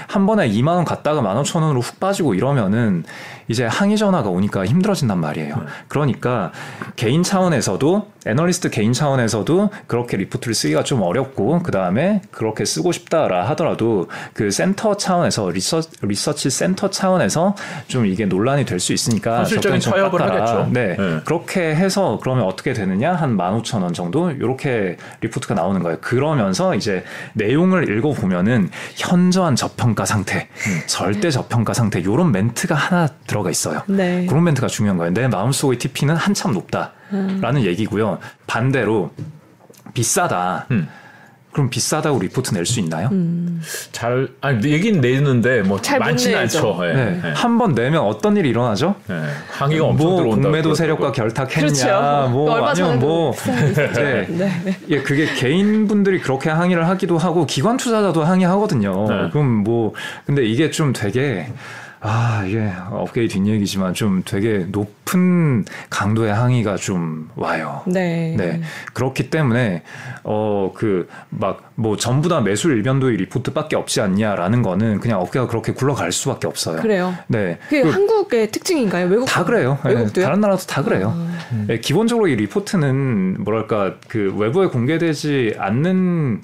한 번에 2만 원 갔다가 15,000원으로 훅 빠지고 이러면은 이제 항의 전화가 오니까 힘들어진단 말이에요. 네. 그러니까 개인 차원에서도 애널리스트 개인 차원에서도 그렇게 리포트를 쓰기가 좀 어렵고 그 다음에 그렇게 쓰고 싶다라 하더라도 그 센터 차원에서 리서, 리서치 센터 차원에서 좀 이게 논란이 될 수 있으니까 현실적인 타협을 하겠죠. 네. 네. 그렇게 해서 그러면 어떻게 되느냐 한 15,000원 정도 이렇게 리포트가 나오는 거예요. 그러면서 이제 내용을 읽어보면은 현저한 저평가 상태, 음. 절대 저평가 상태 요런 멘트가 하나 들어 가 있어요. 네. 그런 멘트가 중요한 거예요. 내 마음속의 TP는 한참 높다. 라는 얘기고요. 반대로 비싸다. 음. 그럼 비싸다고 리포트 낼 수 있나요? 음. 잘 아니 얘기는 내는데 뭐 많지는 않죠. 네. 네. 네. 한번 내면 어떤 일이 일어나죠? 네. 항의가 엄청 뭐 들어온다. 공매도 세력과 결탁했냐, 그렇죠. 뭐 아니면 뭐 네. 네. 예, 그게 개인 분들이 그렇게 항의를 하기도 하고 기관 투자자도 항의하거든요. 네. 그럼 뭐 근데 이게 좀 되게 아, 이게 업계의 뒷얘기지만 좀 되게 높은 강도의 항의가 좀 와요. 네. 네. 그렇기 때문에, 어, 그, 막, 뭐, 전부 다 매수 일변도의 리포트밖에 없지 않냐라는 거는 그냥 업계가 그렇게 굴러갈 수밖에 없어요. 그래요. 네. 그게 그, 한국의 특징인가요? 외국 다 그래요. 네. 외국도요? 다른 나라도 다 그래요. 아. 네, 기본적으로 이 리포트는 뭐랄까, 그 외부에 공개되지 않는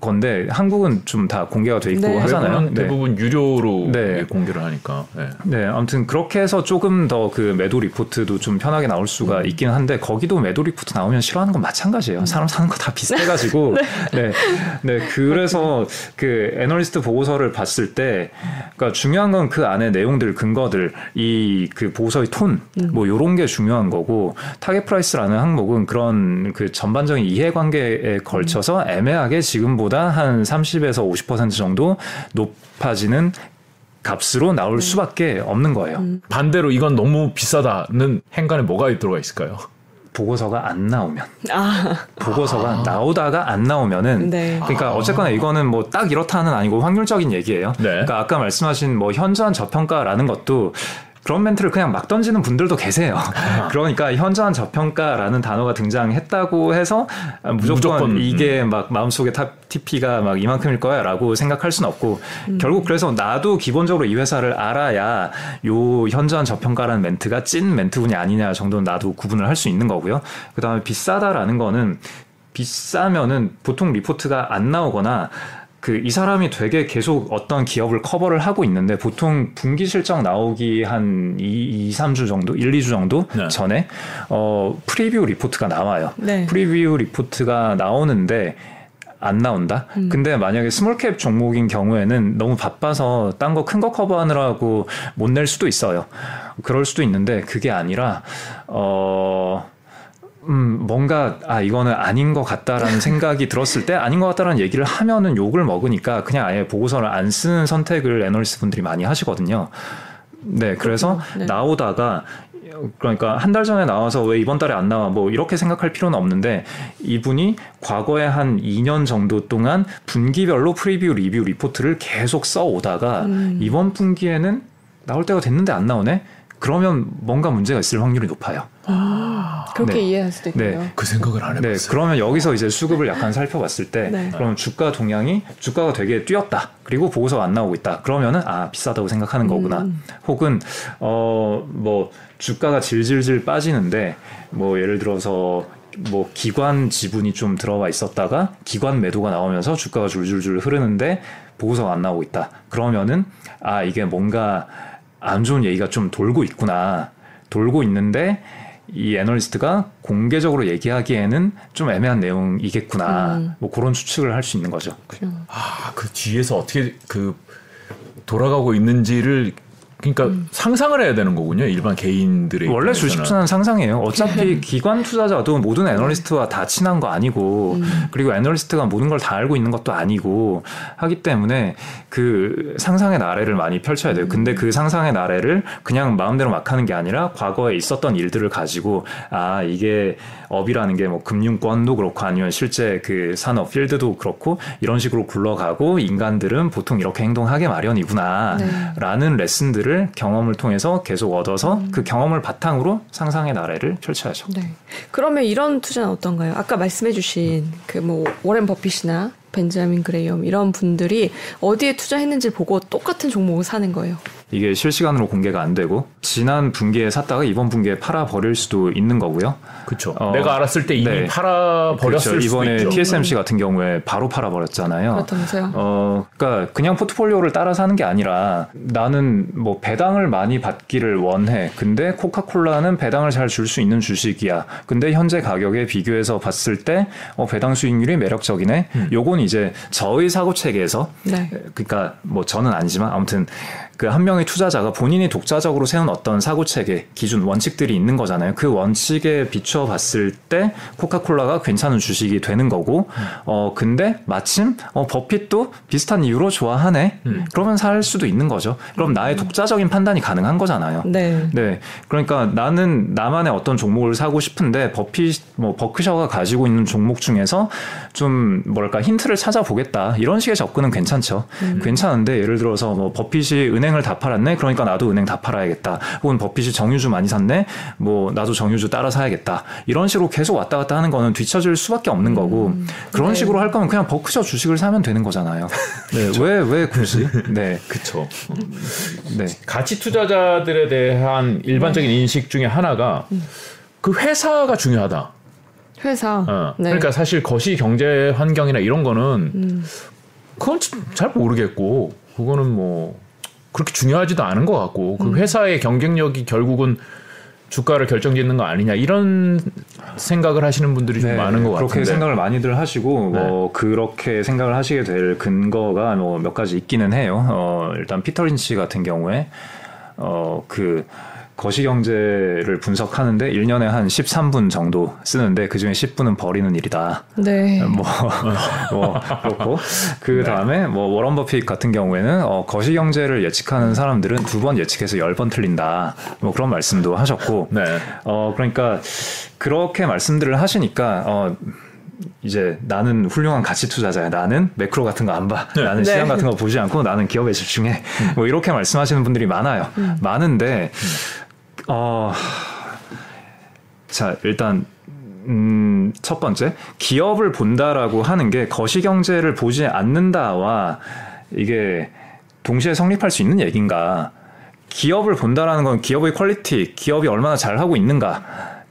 건데 한국은 좀 다 공개가 돼 있고 네. 하잖아요. 네. 대부분 유료로 네. 공개를 하니까. 네. 네. 아무튼 그렇게 해서 조금 더 그 매도 리포트도 좀 편하게 나올 수가 음. 있긴 한데 거기도 매도 리포트 나오면 싫어하는 건 마찬가지예요. 음. 사람 사는 거 다 비슷해가지고. 네. 네. 네. 그래서 그 애널리스트 보고서를 봤을 때, 그러니까 중요한 건 그 안에 내용들 근거들 이 그 보고서의 톤, 음. 뭐 요런 게 중요한 거고 target price라는 항목은 그런 그 전반적인 이해관계에 걸쳐서 애매하게 지금 지금보다 한 30에서 50% 정도 높아지는 값으로 나올 음. 수밖에 없는 거예요. 음. 반대로 이건 너무 비싸다는 행간에 뭐가 들어가 있을까요? 보고서가 안 나오면 아. 보고서가 아. 나오다가 안 나오면은 네. 그러니까 아. 어쨌거나 이거는 뭐 딱 이렇다는 아니고 확률적인 얘기예요. 네. 그러니까 아까 말씀하신 뭐 현저한 저평가라는 것도 그런 멘트를 그냥 막 던지는 분들도 계세요. 아. 그러니까 현저한 저평가라는 단어가 등장했다고 해서 무조건, 무조건 이게 음. 막 마음속에 탑 TP가 막 이만큼일 거야라고 생각할 수는 없고 음. 결국 그래서 나도 기본적으로 이 회사를 알아야 요 현저한 저평가라는 멘트가 찐 멘트구나 아니냐 정도는 나도 구분을 할 수 있는 거고요. 그다음에 비싸다라는 거는 비싸면은 보통 리포트가 안 나오거나 그 이 사람이 되게 계속 어떤 기업을 커버를 하고 있는데 보통 분기 실적 나오기 한 2, 2 3주 정도, 1, 2주 정도 네. 전에 어 preview 리포트가 나와요. 네. preview 리포트가 나오는데 안 나온다. 음. 근데 만약에 small cap 종목인 경우에는 너무 바빠서 딴 거 큰거 커버하느라고 못 낼 수도 있어요. 그럴 수도 있는데 그게 아니라 어. 음, 뭔가, 아, 이거는 아닌 것 같다라는 생각이 들었을 때 아닌 것 같다라는 얘기를 하면은 욕을 먹으니까 그냥 아예 보고서를 안 쓰는 선택을 애널리스트 분들이 많이 하시거든요. 네, 그래서 네. 나오다가 그러니까 한 달 전에 나와서 왜 이번 달에 안 나와 뭐 이렇게 생각할 필요는 없는데 이분이 과거에 한 2년 정도 동안 분기별로 프리뷰 리뷰 리포트를 계속 써 오다가 음. 이번 분기에는 나올 때가 됐는데 안 나오네. 그러면 뭔가 문제가 있을 확률이 높아요. 아, 그렇게 네. 이해할 수도 있네요. 네. 그 생각을 안 해봤어요. 네. 그러면 여기서 이제 수급을 약간 살펴봤을 때, 네. 그러면 주가 동향이 주가가 되게 뛰었다. 그리고 보고서가 안 나오고 있다. 그러면은 아 비싸다고 생각하는 거구나. 음. 혹은 어 뭐 주가가 질질질 빠지는데 뭐 예를 들어서 뭐 기관 지분이 좀 들어와 있었다가 기관 매도가 나오면서 주가가 줄줄줄 흐르는데 보고서가 안 나오고 있다. 그러면은 아 이게 뭔가 안 좋은 얘기가 좀 돌고 있구나. 돌고 있는데 이 애널리스트가 공개적으로 얘기하기에는 좀 애매한 내용이겠구나. 음. 뭐 그런 추측을 할 수 있는 거죠. 아, 그 뒤에서 어떻게 그 돌아가고 있는지를 그러니까 음. 상상을 해야 되는 거군요. 일반 개인들의 원래 주식 투자는 상상이에요. 어차피 기관 투자자도 모든 애널리스트와 다 친한 거 아니고 음. 그리고 애널리스트가 모든 걸 다 알고 있는 것도 아니고 하기 때문에 그 상상의 나래를 많이 펼쳐야 돼요. 근데 그 상상의 나래를 그냥 마음대로 막 하는 게 아니라 과거에 있었던 일들을 가지고 아 이게 업이라는 게 뭐 금융권도 그렇고 아니면 실제 그 산업 필드도 그렇고 이런 식으로 굴러가고 인간들은 보통 이렇게 행동하게 마련이구나라는 네. 레슨들을 경험을 통해서 계속 얻어서 음. 그 경험을 바탕으로 상상의 나래를 펼쳐야죠. 네. 그러면 이런 투자는 어떤가요? 아까 말씀해주신 그 뭐 워렌 버핏이나 벤자민 그레이엄 이런 분들이 어디에 투자했는지 보고 똑같은 종목을 사는 거예요. 이게 실시간으로 공개가 안 되고 지난 분기에 샀다가 이번 분기에 팔아 버릴 수도 있는 거고요. 그렇죠. 어, 내가 알았을 때 이미 네. 팔아 버렸을 그렇죠. 이번에 있죠. TSMC 같은 경우에 바로 팔아 버렸잖아요. 그렇다면서요? 어, 그러니까 그냥 포트폴리오를 따라 사는 게 아니라 나는 뭐 배당을 많이 받기를 원해. 근데 코카콜라는 배당을 잘 줄 수 있는 주식이야. 근데 현재 가격에 비교해서 봤을 때 어, 배당 수익률이 매력적이네. 음. 요건 이제 저의 사고 체계에서 네. 그러니까 뭐 저는 아니지만 아무튼 그 한 명의 투자자가 본인이 독자적으로 세운 어떤 사고 체계 기준 원칙들이 있는 거잖아요. 그 원칙에 비추어 봤을 때 코카콜라가 괜찮은 주식이 되는 거고 음. 어 근데 마침 어 버핏도 비슷한 이유로 좋아하네. 음. 그러면 살 수도 있는 거죠. 그럼 나의 독자적인 판단이 가능한 거잖아요. 네. 네. 그러니까 나는 나만의 어떤 종목을 사고 싶은데 버핏 뭐 버크셔가 가지고 있는 종목 중에서 좀 뭐랄까 힌트를 찾아보겠다 이런 식의 접근은 괜찮죠. 음. 괜찮은데 예를 들어서 뭐 버핏이 은행 을 다 팔았네. 그러니까 나도 은행 다 팔아야겠다. 혹은 버핏이 정유주 많이 샀네. 뭐 나도 정유주 따라 사야겠다. 이런 식으로 계속 왔다 갔다 하는 거는 뒤처질 수밖에 없는 거고 음. 그런 네. 식으로 할 거면 그냥 버크셔 주식을 사면 되는 거잖아요. 네. 왜 왜 굳이? 네. 그렇죠. 네. 가치 투자자들에 대한 일반적인 네. 인식 중에 하나가 음. 그 회사가 중요하다. 회사. 어. 네. 그러니까 사실 거시 경제 환경이나 이런 거는 음. 그건 잘 모르겠고 그거는 뭐 그렇게 중요하지도 않은 것 같고 그 음. 회사의 경쟁력이 결국은 주가를 결정짓는 거 아니냐 이런 생각을 하시는 분들이 좀 네, 많은 것 같은데 그렇게 생각을 많이들 하시고 네. 뭐 그렇게 생각을 하시게 될 근거가 뭐 몇 가지 있기는 해요. 어, 일단 피터 린치 같은 경우에 어그 거시경제를 분석하는데 1년에 한 13분 정도 쓰는데 그중에 10분은 버리는 일이다. 네. 뭐, 뭐 그렇고 그 다음에 뭐 워런 버핏 같은 경우에는 어, 거시경제를 예측하는 사람들은 두 번 예측해서 열 번 틀린다. 뭐 그런 말씀도 하셨고, 네. 어 그러니까 그렇게 말씀들을 하시니까 어. 이제 나는 훌륭한 가치 투자자야. 나는 매크로 같은 거 안 봐. 네. 나는 시장 네. 같은 거 보지 않고 나는 기업에 집중해. 음. 뭐 이렇게 말씀하시는 분들이 많아요. 음. 많은데 음. 어, 자, 일단, 음, 첫 번째, 기업을 본다라고 하는 게 거시 경제를 보지 않는다와 이게 동시에 성립할 수 있는 얘기인가. 기업을 본다라는 건 기업의 quality, 기업이 얼마나 잘 하고 있는가,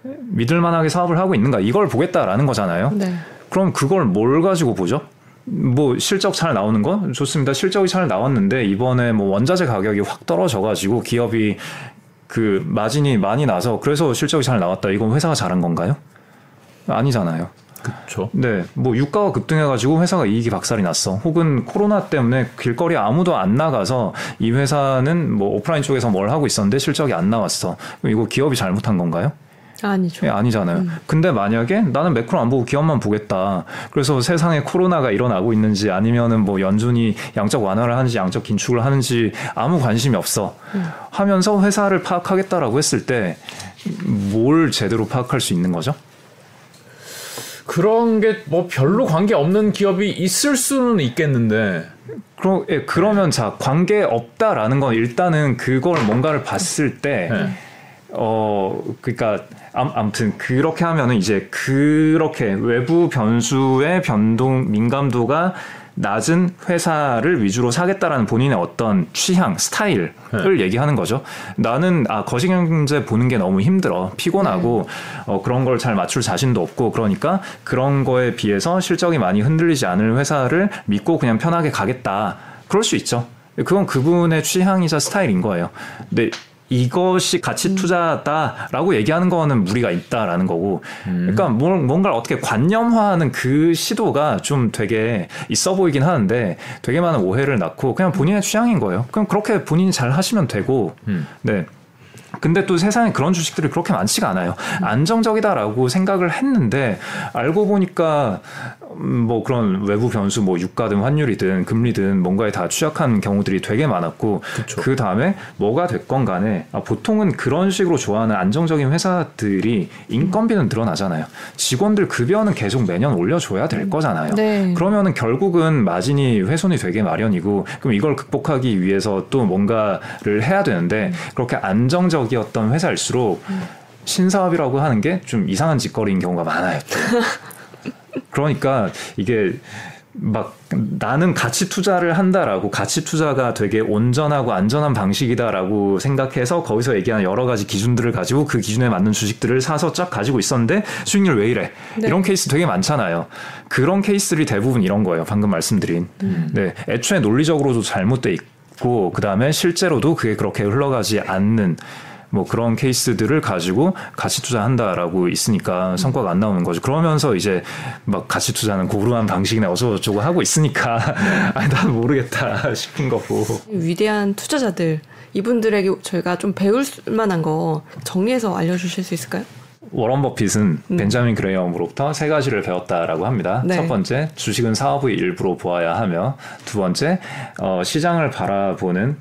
믿을 만하게 사업을 하고 있는가, 이걸 보겠다라는 거잖아요. 네. 그럼 그걸 뭘 가지고 보죠? 뭐 실적 잘 나오는 거 좋습니다. 실적이 잘 나왔는데 이번에 뭐 원자재 가격이 확 떨어져 가지고 기업이 그 마진이 많이 나서 그래서 실적이 잘 나왔다. 이건 회사가 잘한 건가요? 아니잖아요. 그렇죠. 네, 뭐 유가가 급등해가지고 회사가 이익이 박살이 났어. 혹은 코로나 때문에 길거리 아무도 안 나가서 이 회사는 뭐 오프라인 쪽에서 뭘 하고 있었는데 실적이 안 나왔어. 이거 기업이 잘못한 건가요? 아니죠. 예, 아니잖아요. 음. 근데 만약에 나는 매크로 안 보고 기업만 보겠다. 그래서 세상에 코로나가 일어나고 있는지 아니면은 뭐 연준이 양적 완화를 하는지 양적 긴축을 하는지 아무 관심이 없어. 음. 하면서 회사를 파악하겠다라고 했을 때 뭘 제대로 파악할 수 있는 거죠? 그런 게 뭐 별로 관계 없는 기업이 있을 수는 있겠는데. 그러, 예, 그러면 자 관계 없다라는 건 일단은 그걸 뭔가를 봤을 때. 네. 어, 그니까, 아무튼, 그렇게 하면은 이제 그렇게 외부 변수의 변동, 민감도가 낮은 회사를 위주로 사겠다라는 본인의 어떤 취향, 스타일을 네. 얘기하는 거죠. 나는 아 거시경제 보는 게 너무 힘들어, 피곤하고 네. 어, 그런 걸 잘 맞출 자신도 없고 그러니까 그런 거에 비해서 실적이 많이 흔들리지 않을 회사를 믿고 그냥 편하게 가겠다. 그럴 수 있죠. 그건 그분의 취향이자 스타일인 거예요. 근데 이것이 가치 음. 투자다라고 얘기하는 거는 무리가 있다라는 거고, 음. 그러니까 뭔가를 어떻게 관념화하는 그 시도가 좀 되게 있어 보이긴 하는데 되게 많은 오해를 낳고 그냥 본인의 취향인 거예요. 그럼 그렇게 본인이 잘 하시면 되고, 음. 네. 근데 또 세상에 그런 주식들이 그렇게 많지가 않아요. 안정적이다라고 생각을 했는데 알고 보니까 음, 뭐 그런 외부 변수 뭐 유가든 환율이든 금리든 뭔가에 다 취약한 경우들이 되게 많았고. 그 다음에 뭐가 됐건 간에 아, 보통은 그런 식으로 좋아하는 안정적인 회사들이 인건비는 늘어나잖아요. 직원들 급여는 계속 매년 올려줘야 될 음. 거잖아요. 네. 그러면은 결국은 마진이 훼손이 되게 마련이고 그럼 이걸 극복하기 위해서 또 뭔가를 해야 되는데 음. 그렇게 안정적이었던 회사일수록 음. 신사업이라고 하는 게 좀 이상한 짓거리인 경우가 많아요. 그러니까 이게 막 나는 가치 투자를 한다라고 가치 투자가 되게 온전하고 안전한 방식이다라고 생각해서 거기서 얘기하는 여러 가지 기준들을 가지고 그 기준에 맞는 주식들을 사서 쫙 가지고 있었는데 수익률 왜 이래? 네. 이런 케이스 되게 많잖아요. 그런 케이스들이 대부분 이런 거예요. 방금 말씀드린. 음. 네. 애초에 논리적으로도 잘못돼 있고 그다음에 실제로도 그게 그렇게 흘러가지 않는 뭐 그런 케이스들을 가지고 가치 투자한다라고 있으니까 성과가 안 나오는 거죠. 그러면서 이제 막 가치 투자는 고루한 방식이나 어쩌고저쩌고 하고 있으니까 아니 난 모르겠다 싶은 거고. 위대한 투자자들 이분들에게 저희가 좀 배울 만한 거 정리해서 알려주실 수 있을까요? 워런 버핏은 음. 벤자민 그레이엄으로부터 세 가지를 배웠다라고 합니다. 네. 첫 번째, 주식은 사업의 일부로 보아야 하며, 두 번째, 어, 시장을 바라보는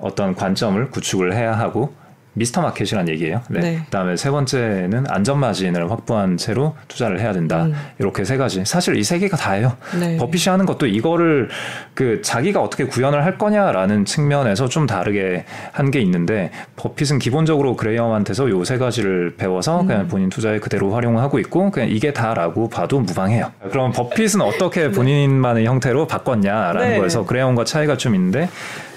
어떤 관점을 구축을 해야 하고, 미스터 마켓이란 얘기예요. 네. 네. 그다음에 세 번째는 안전 마진을 확보한 채로 투자를 해야 된다. 음. 이렇게 세 가지. 사실 이 세 개가 다예요. 네. 버핏이 하는 것도 이거를 그 자기가 어떻게 구현을 할 거냐라는 측면에서 좀 다르게 한 게 있는데 버핏은 기본적으로 그레이엄한테서 요 세 가지를 배워서 음. 그냥 본인 투자에 그대로 활용하고 있고 그냥 이게 다라고 봐도 무방해요. 그럼 버핏은 어떻게 네. 본인만의 형태로 바꿨냐라는 네. 거에서 그레이엄과 차이가 좀 있는데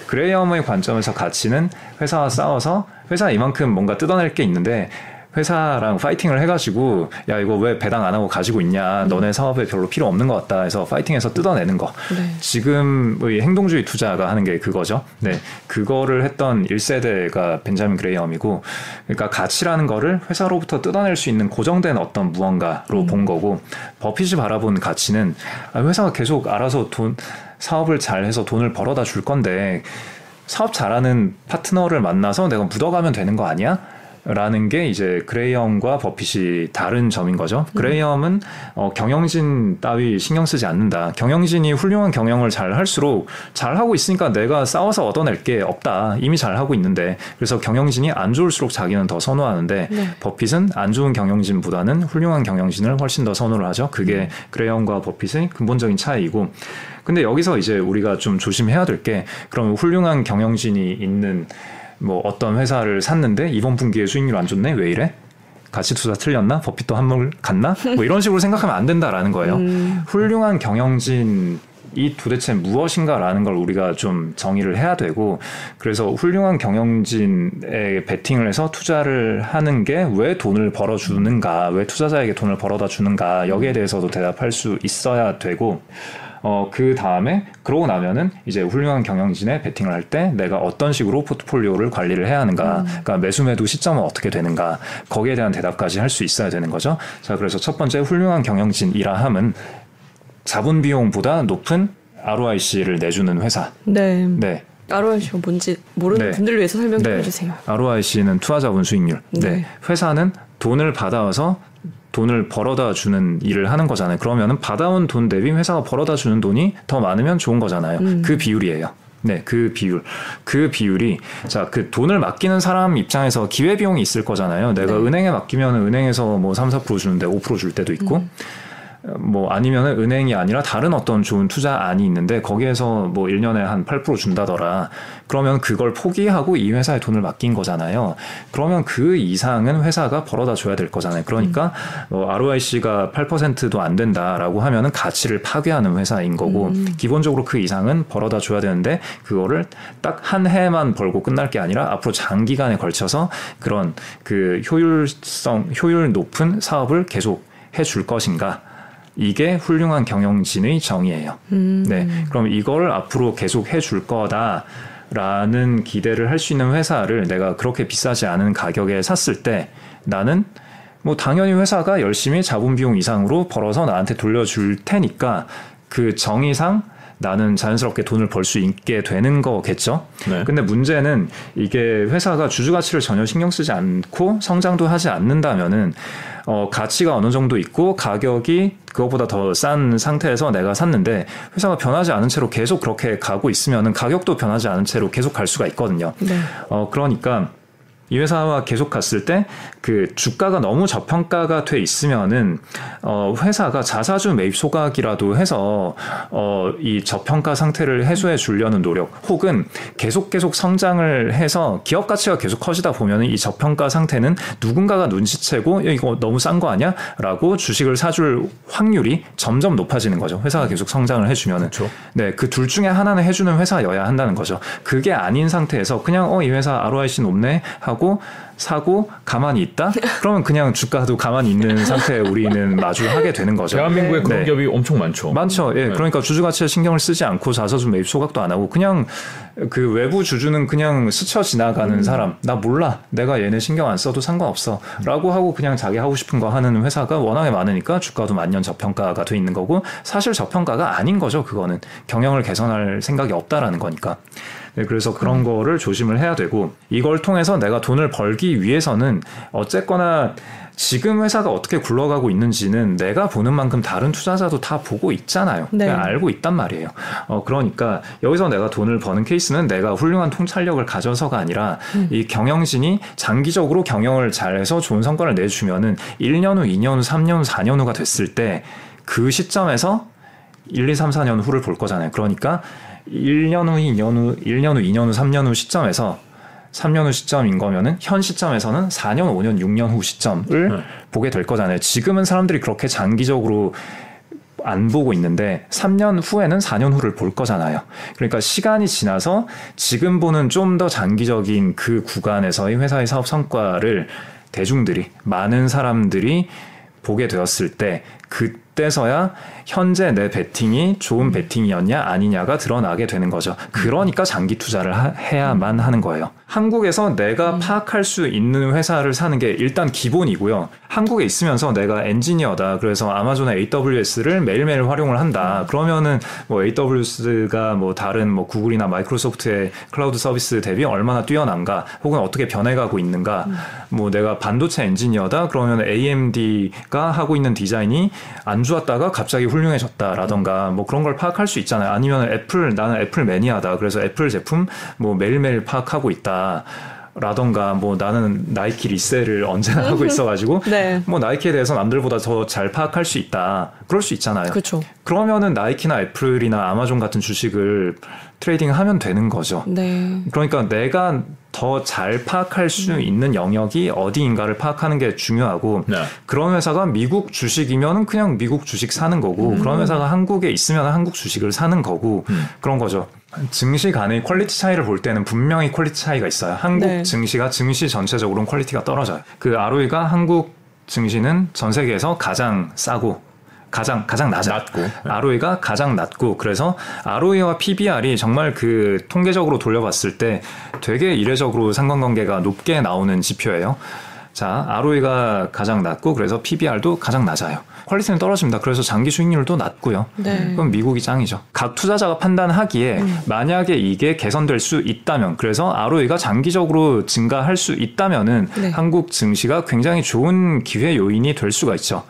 그레이엄의 관점에서 가치는 회사와 싸워서 회사 이만큼 뭔가 뜯어낼 게 있는데 회사랑 파이팅을 해가지고 야 이거 왜 배당 안 하고 가지고 있냐? 너네 사업에 별로 필요 없는 것 같다. 해서 파이팅해서 뜯어내는 거. 네. 지금의 행동주의 투자가 하는 게 그거죠. 네. 그거를 했던 1세대가 벤자민 그레이엄이고 그러니까 가치라는 거를 회사로부터 뜯어낼 수 있는 고정된 어떤 무언가로 음. 본 거고 버핏이 바라본 가치는 아, 회사가 계속 알아서 돈 사업을 잘 해서 돈을 벌어다 줄 건데 사업 잘하는 파트너를 만나서 내가 묻어가면 되는 거 아니야? 라는 게 이제 그레이엄과 버핏이 다른 점인 거죠. 음. 그레이엄은 어, 경영진 따위 신경 쓰지 않는다. 경영진이 훌륭한 경영을 잘 할수록 잘 하고 있으니까 내가 싸워서 얻어낼 게 없다. 이미 잘 하고 있는데 그래서 경영진이 안 좋을수록 자기는 더 선호하는데 네. 버핏은 안 좋은 경영진보다는 훌륭한 경영진을 훨씬 더 선호를 하죠. 그게 음. 그레이엄과 버핏의 근본적인 차이이고 근데 여기서 이제 우리가 좀 조심해야 될 게 그럼 훌륭한 경영진이 있는 뭐 어떤 회사를 샀는데 이번 분기에 수익률 안 좋네 왜 이래? 가치 투자 틀렸나? 버핏도 한물 갔나? 뭐 이런 식으로 생각하면 안 된다라는 거예요. 음. 훌륭한 경영진 이 도대체 무엇인가라는 걸 우리가 좀 정의를 해야 되고 그래서 훌륭한 경영진에 베팅을 해서 투자를 하는 게 왜 돈을 벌어 주는가 왜 투자자에게 돈을 벌어다 주는가 여기에 대해서도 대답할 수 있어야 되고 어, 그 다음에 그러고 나면은 이제 훌륭한 경영진에 베팅을 할 때 내가 어떤 식으로 포트폴리오를 관리를 해야 하는가, 음. 그러니까 매수 매도 시점은 어떻게 되는가, 거기에 대한 대답까지 할 수 있어야 되는 거죠. 자, 그래서 첫 번째 훌륭한 경영진이라 함은 자본 비용보다 높은 ROIC를 내주는 회사. 네. 네. ROIC가 뭔지 모르는 네. 분들을 위해서 설명해 네. 주세요. ROIC는 투자 자본 수익률. 네. 네. 회사는 돈을 받아와서 돈을 벌어다 주는 일을 하는 거잖아요. 그러면은 받아온 돈 대비 회사가 벌어다 주는 돈이 더 많으면 좋은 거잖아요. 음. 그 비율이에요. 네, 그 비율. 그 비율이, 자, 그 돈을 맡기는 사람 입장에서 기회 비용이 있을 거잖아요. 내가 네. 은행에 맡기면 은행에서 뭐 3, 4% 주는데 5%줄 때도 있고, 음. 뭐 아니면은 은행이 아니라 다른 어떤 좋은 투자안이 있는데 거기에서 뭐 1년에 한 8% 준다더라. 그러면 그걸 포기하고 이 회사에 돈을 맡긴 거잖아요. 그러면 그 이상은 회사가 벌어다 줘야 될 거잖아요. 그러니까 음. 뭐 ROIC가 8%도 안 된다라고 하면은 가치를 파괴하는 회사인 거고 음. 기본적으로 그 이상은 벌어다 줘야 되는데 그거를 딱 한 해만 벌고 끝날 게 아니라 앞으로 장기간에 걸쳐서 그런 그 효율성 효율 높은 사업을 계속 해줄 것인가 이게 훌륭한 경영진의 정의예요. 음. 네. 그럼 이걸 앞으로 계속 해줄 거다. 라는 기대를 할 수 있는 회사를 내가 그렇게 비싸지 않은 가격에 샀을 때 나는 뭐 당연히 회사가 열심히 자본 비용 이상으로 벌어서 나한테 돌려줄 테니까 그 정의상 나는 자연스럽게 돈을 벌 수 있게 되는 거겠죠. 네. 근데 문제는 이게 회사가 주주 가치를 전혀 신경 쓰지 않고 성장도 하지 않는다면은 어, 가치가 어느 정도 있고 가격이 그것보다 더 싼 상태에서 내가 샀는데 회사가 변하지 않은 채로 계속 그렇게 가고 있으면은 가격도 변하지 않은 채로 계속 갈 수가 있거든요. 네. 어, 그러니까 이 회사와 계속 갔을 때 그 주가가 너무 저평가가 돼 있으면은 어 회사가 자사주 매입 소각이라도 해서 어 이 저평가 상태를 해소해 주려는 노력 혹은 계속 계속 성장을 해서 기업 가치가 계속 커지다 보면은 이 저평가 상태는 누군가가 눈치채고 이거 너무 싼 거 아니야라고 주식을 사줄 확률이 점점 높아지는 거죠. 회사가 계속 성장을 해주면은 그렇죠. 네그 둘 중에 하나는 해주는 회사여야 한다는 거죠. 그게 아닌 상태에서 그냥 어 이 회사 ROIC 높네 하고 하고 사고 가만히 있다? 그러면 그냥 주가도 가만히 있는 상태에 우리는 마주하게 되는 거죠. 대한민국에 네. 그런 네. 기업이 엄청 많죠. 많죠. 예. 네. 그러니까 주주 가치에 신경을 쓰지 않고 자사주 매입 소각도 안 하고 그냥 그 외부 주주는 그냥 스쳐 지나가는 음. 사람. 나 몰라. 내가 얘네 신경 안 써도 상관없어. 라고 하고 그냥 자기 하고 싶은 거 하는 회사가 워낙에 많으니까 주가도 만년 저평가가 돼 있는 거고 사실 저평가가 아닌 거죠. 그거는 경영을 개선할 생각이 없다라는 거니까. 네, 그래서 그런 음. 거를 조심을 해야 되고 이걸 통해서 내가 돈을 벌기 위해서는 어쨌거나 지금 회사가 어떻게 굴러가고 있는지는 내가 보는 만큼 다른 투자자도 다 보고 있잖아요. 네. 알고 있단 말이에요. 어, 그러니까 여기서 내가 돈을 버는 케이스는 내가 훌륭한 통찰력을 가져서가 아니라 음. 이 경영진이 장기적으로 경영을 잘해서 좋은 성과를 내주면은 1년 후, 2년 후, 3년 후, 4년 후가 됐을 때 그 시점에서 1, 2, 3, 4년 후를 볼 거잖아요. 그러니까 1년 후, 2년 후, 1년 후, 2년 후, 3년 후 시점에서 3년 후 시점인 거면은 현 시점에서는 4년, 5년, 6년 후 시점을 네. 보게 될 거잖아요. 지금은 사람들이 그렇게 장기적으로 안 보고 있는데 3년 후에는 4년 후를 볼 거잖아요. 그러니까 시간이 지나서 지금 보는 좀 더 장기적인 그 구간에서의 회사의 사업 성과를 대중들이 많은 사람들이 보게 되었을 때 그 때서야 현재 내 베팅이 좋은 베팅이었냐 아니냐가 드러나게 되는 거죠. 그러니까 장기 투자를 하, 해야만 하는 거예요. 한국에서 내가 음. 파악할 수 있는 회사를 사는 게 일단 기본이고요. 한국에 있으면서 내가 엔지니어다. 그래서 아마존의 AWS를 매일매일 활용을 한다. 음. 그러면은 뭐 AWS가 뭐 다른 뭐 구글이나 마이크로소프트의 클라우드 서비스 대비 얼마나 뛰어난가 혹은 어떻게 변해가고 있는가. 음. 뭐 내가 반도체 엔지니어다. 그러면 AMD가 하고 있는 디자인이 안 좋았다가 갑자기 훌륭해졌다라던가 뭐 그런 걸 파악할 수 있잖아요. 아니면 애플 나는 애플 매니아다. 그래서 애플 제품 뭐 매일매일 파악하고 있다. 라던가 뭐 나는 나이키 resell을 언제나 하고 있어가지고 네. 뭐 나이키에 대해서 남들보다 더 잘 파악할 수 있다 그럴 수 있잖아요. 그렇죠. 그러면은 나이키나 애플이나 아마존 같은 주식을 trading하면 되는 거죠. 네. 그러니까 내가 더 잘 파악할 수 음. 있는 영역이 어디인가를 파악하는 게 중요하고 네. 그런 회사가 미국 주식이면 그냥 미국 주식 사는 거고 음. 그런 회사가 한국에 있으면 한국 주식을 사는 거고 음. 그런 거죠. 증시 간의 quality 차이를 볼 때는 분명히 quality 차이가 있어요. 한국 네. 증시가 증시 전체적으로는 quality가 떨어져요. 그 ROE가 한국 증시는 전 세계에서 가장 싸고 가장 가장 낮아. 낮고. ROE가 가장 낮고 그래서 ROE와 PBR이 정말 그 통계적으로 돌려봤을 때 되게 이례적으로 상관관계가 높게 나오는 지표예요. 자, ROE가 가장 낮고 그래서 PBR도 가장 낮아요. 퀄리티는 떨어집니다. 그래서 장기 수익률도 낮고요. 네. 그럼 미국이 짱이죠. 각 투자자가 판단하기에 음. 만약에 이게 개선될 수 있다면 그래서 ROE가 장기적으로 증가할 수 있다면은 네. 한국 증시가 굉장히 좋은 기회 요인이 될 수가 있죠.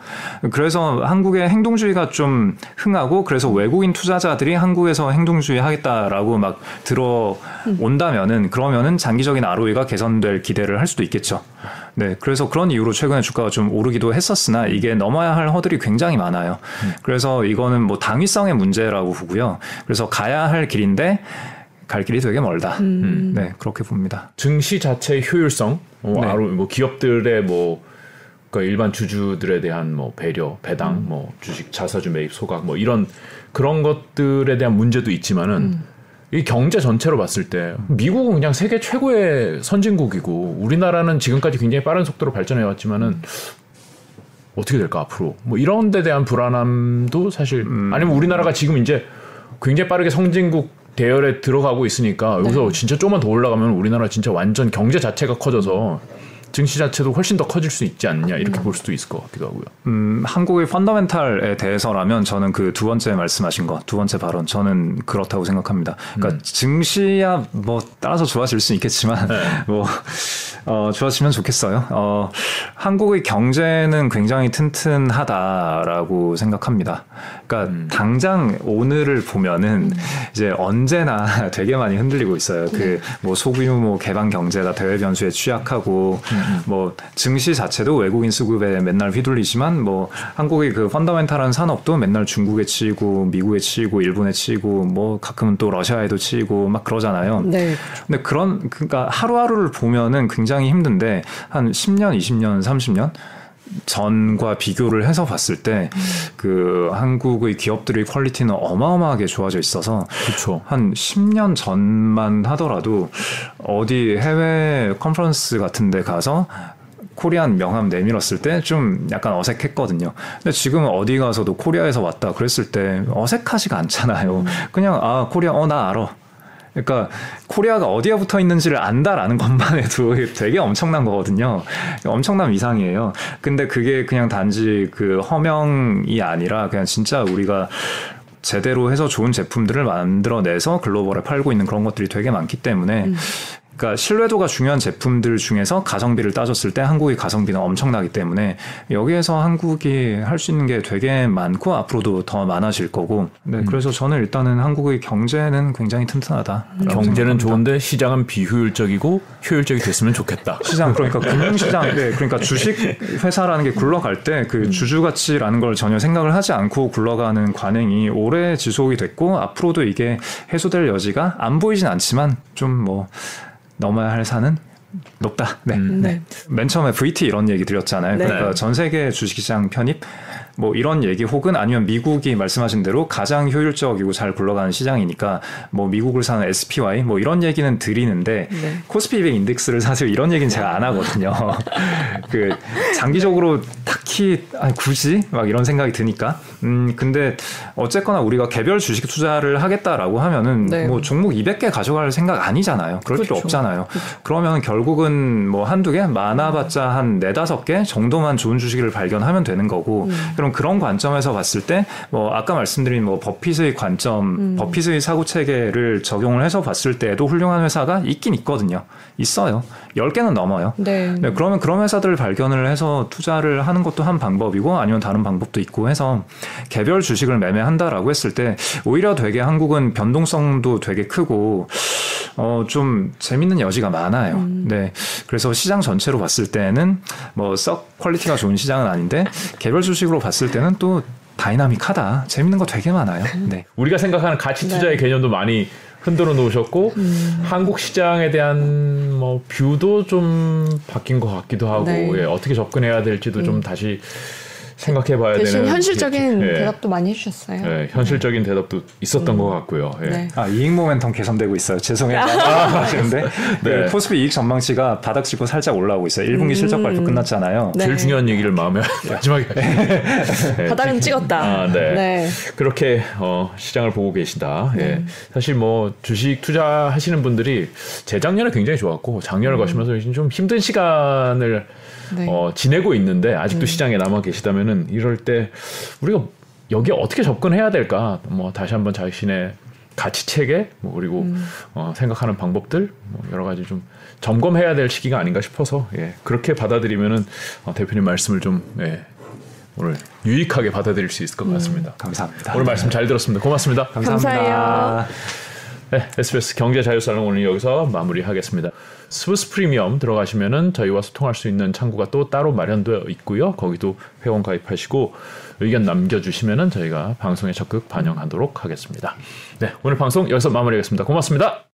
그래서 한국의 행동주의가 좀 흥하고 그래서 외국인 투자자들이 한국에서 행동주의 하겠다라고 막 들어 온다면은 그러면은 장기적인 ROE가 개선될 기대를 할 수도 있겠죠. 네, 그래서 그런 이유로 최근에 주가가 좀 오르기도 했었으나 이게 넘어야 할 허들이 굉장히 많아요. 음. 그래서 이거는 뭐 당위성의 문제라고 보고요. 그래서 가야 할 길인데 갈 길이 되게 멀다. 음. 음. 네, 그렇게 봅니다. 증시 자체의 효율성, 뭐, 네. 뭐 기업들의 뭐 그러니까 일반 주주들에 대한 뭐 배려, 배당, 음. 뭐 주식 자사주 매입 소각, 뭐 이런 그런 것들에 대한 문제도 있지만은. 음. 이 경제 전체로 봤을 때 미국은 그냥 세계 최고의 선진국이고 우리나라는 지금까지 굉장히 빠른 속도로 발전해 왔지만은 어떻게 될까 앞으로 뭐 이런 데 대한 불안함도 사실 음. 아니면 우리나라가 지금 이제 굉장히 빠르게 선진국 대열에 들어가고 있으니까 여기서 네. 진짜 조금만 더 올라가면 우리나라 진짜 완전 경제 자체가 커져서 증시 자체도 훨씬 더 커질 수 있지 않냐 이렇게 음. 볼 수도 있을 것 같기도 하고요. 음, 한국의 펀더멘탈에 대해서라면 저는 그 두 번째 말씀하신 거, 두 번째 발언 저는 그렇다고 생각합니다. 그러니까 음. 증시야 뭐 따라서 좋아질 수 있겠지만 네. 뭐 어, 좋아지면 좋겠어요. 어, 한국의 경제는 굉장히 튼튼하다라고 생각합니다. 그러니까 음. 당장 오늘을 보면은 음. 이제 언제나 되게 많이 흔들리고 있어요. 그 뭐 소규모 개방 경제가 대외 변수에 취약하고 음. 뭐 증시 자체도 외국인 수급에 맨날 휘둘리지만 뭐 한국의 그 펀더멘탈한 산업도 맨날 중국에 치이고 미국에 치이고 일본에 치이고 뭐 가끔은 또 러시아에도 치이고 막 그러잖아요. 네. 근데 그런 그러니까 하루하루를 보면은 굉장히 힘든데 한 10년, 20년, 30년 전과 비교를 해서 봤을 때그 음. 한국의 기업들의 퀄리티는 어마어마하게 좋아져 있어서 그쵸. 한 10년 전만 하더라도 어디 해외 컨퍼런스 같은 데 가서 코리안 명함 내밀었을 때 좀 약간 어색했거든요. 근데 지금 어디 가서도 코리아에서 왔다 그랬을 때 어색하지가 않잖아요. 음. 그냥 아 코리아 어 나 알아. 그러니까 코리아가 어디에 붙어 있는지를 안다라는 것만 해도 되게 엄청난 거거든요. 엄청난 위상이에요. 근데 그게 그냥 단지 그 허명이 아니라 그냥 진짜 우리가 제대로 해서 좋은 제품들을 만들어내서 글로벌에 팔고 있는 그런 것들이 되게 많기 때문에 음. 그러니까 신뢰도가 중요한 제품들 중에서 가성비를 따졌을 때 한국의 가성비는 엄청나기 때문에 여기에서 한국이 할 수 있는 게 되게 많고 앞으로도 더 많아질 거고. 네, 음. 그래서 저는 일단은 한국의 경제는 굉장히 튼튼하다. 음. 경제는. 좋은데 시장은 비효율적이고 효율적이 됐으면 좋겠다. 시장 그러니까 금융시장, 네, 그러니까 주식 회사라는 게 굴러갈 때그 음. 주주 가치라는 걸 전혀 생각을 하지 않고 굴러가는 관행이 오래 지속이 됐고 앞으로도 이게 해소될 여지가 안 보이진 않지만 좀뭐 넘어야 할 산은 높다. 네. 음, 네. 맨 처음에 VT 이런 얘기 드렸잖아요. 네. 그러니까 전 세계 주식시장 편입 뭐 이런 얘기 혹은 아니면 미국이 말씀하신 대로 가장 효율적이고 잘 굴러가는 시장이니까 뭐 미국을 사는 SPY 뭐 이런 얘기는 드리는데 네. 코스피 200 인덱스를 사실 이런 얘기는 제가 안 하거든요. 그 장기적으로 딱히 아, 굳이 막 이런 생각이 드니까 음 근데 어쨌거나 우리가 개별 주식 투자를 하겠다라고 하면은 네. 뭐 종목 200개 가져갈 생각 아니잖아요. 그럴 그렇죠. 필요 없잖아요. 그렇죠. 그러면 결국은 뭐 한두 개 많아봤자 한 네다섯 개 정도만 좋은 주식을 발견하면 되는 거고 음. 그럼 그런 관점에서 봤을 때 뭐 아까 말씀드린 뭐 버핏의 관점, 음. 버핏의 사고 체계를 적용을 해서 봤을 때도 훌륭한 회사가 있긴 있거든요. 있어요. 10개는 넘어요. 네. 네. 그러면 그런 회사들을 발견을 해서 투자를 하는 것도 한 방법이고 아니면 다른 방법도 있고 해서 개별 주식을 매매한다라고 했을 때 오히려 되게 한국은 변동성도 되게 크고 어, 좀 재밌는 여지가 많아요. 음. 네. 그래서 시장 전체로 봤을 때는 뭐 썩 quality가 좋은 시장은 아닌데 개별 주식으로 봤을 때는 또 dynamic하다. 재밌는 거 되게 많아요. 음. 네. 우리가 생각하는 가치 투자의 네. 개념도 많이 흔들어 놓으셨고 음. 한국 시장에 대한 뭐 view도 좀 바뀐 것 같기도 하고 네. 예, 어떻게 접근해야 될지도 음. 좀 다시 생각해봐야 대신 되는 현실적인 예. 대답도 많이 해주셨어요. 예, 현실적인 대답도 있었던 음. 것 같고요. 예. 네. 아 이익 모멘텀 개선되고 있어요. 죄송해요. 아, 하시는데 네. 그 포스피 이익 전망치가 바닥 치고 살짝 올라오고 있어요. 1분기 음. 실적 발표 끝났잖아요. 네. 제일 중요한 얘기를 마음에 마지막에 네. 바닥은 찍었다. 아, 네. 네. 그렇게 어, 시장을 보고 계시다. 예. 네. 사실 뭐 주식 투자하시는 분들이 재작년에 굉장히 좋았고 작년을 음. 거시면서 좀 힘든 시간을 네. 어, 지내고 있는데 아직도 음. 시장에 남아 계시다면은 이럴 때 우리가 여기 어떻게 접근해야 될까? 뭐 다시 한번 자신의 가치 체계 뭐 그리고 음. 어, 생각하는 방법들 뭐 여러 가지 좀 점검해야 될 시기가 아닌가 싶어서 예, 그렇게 받아들이면은 어, 대표님 말씀을 좀 예, 오늘 유익하게 받아들일 수 있을 것 같습니다. 음. 감사합니다. 오늘 말씀 잘 들었습니다. 고맙습니다. 감사합니다. 감사해요. 네, SBS 경제 자유살롱 오늘 여기서 마무리하겠습니다. 스브스 프리미엄 들어가시면은 저희와 소통할 수 있는 창구가 또 따로 마련되어 있고요. 거기도 회원 가입하시고 의견 남겨주시면은 저희가 방송에 적극 반영하도록 하겠습니다. 네, 오늘 방송 여기서 마무리하겠습니다. 고맙습니다.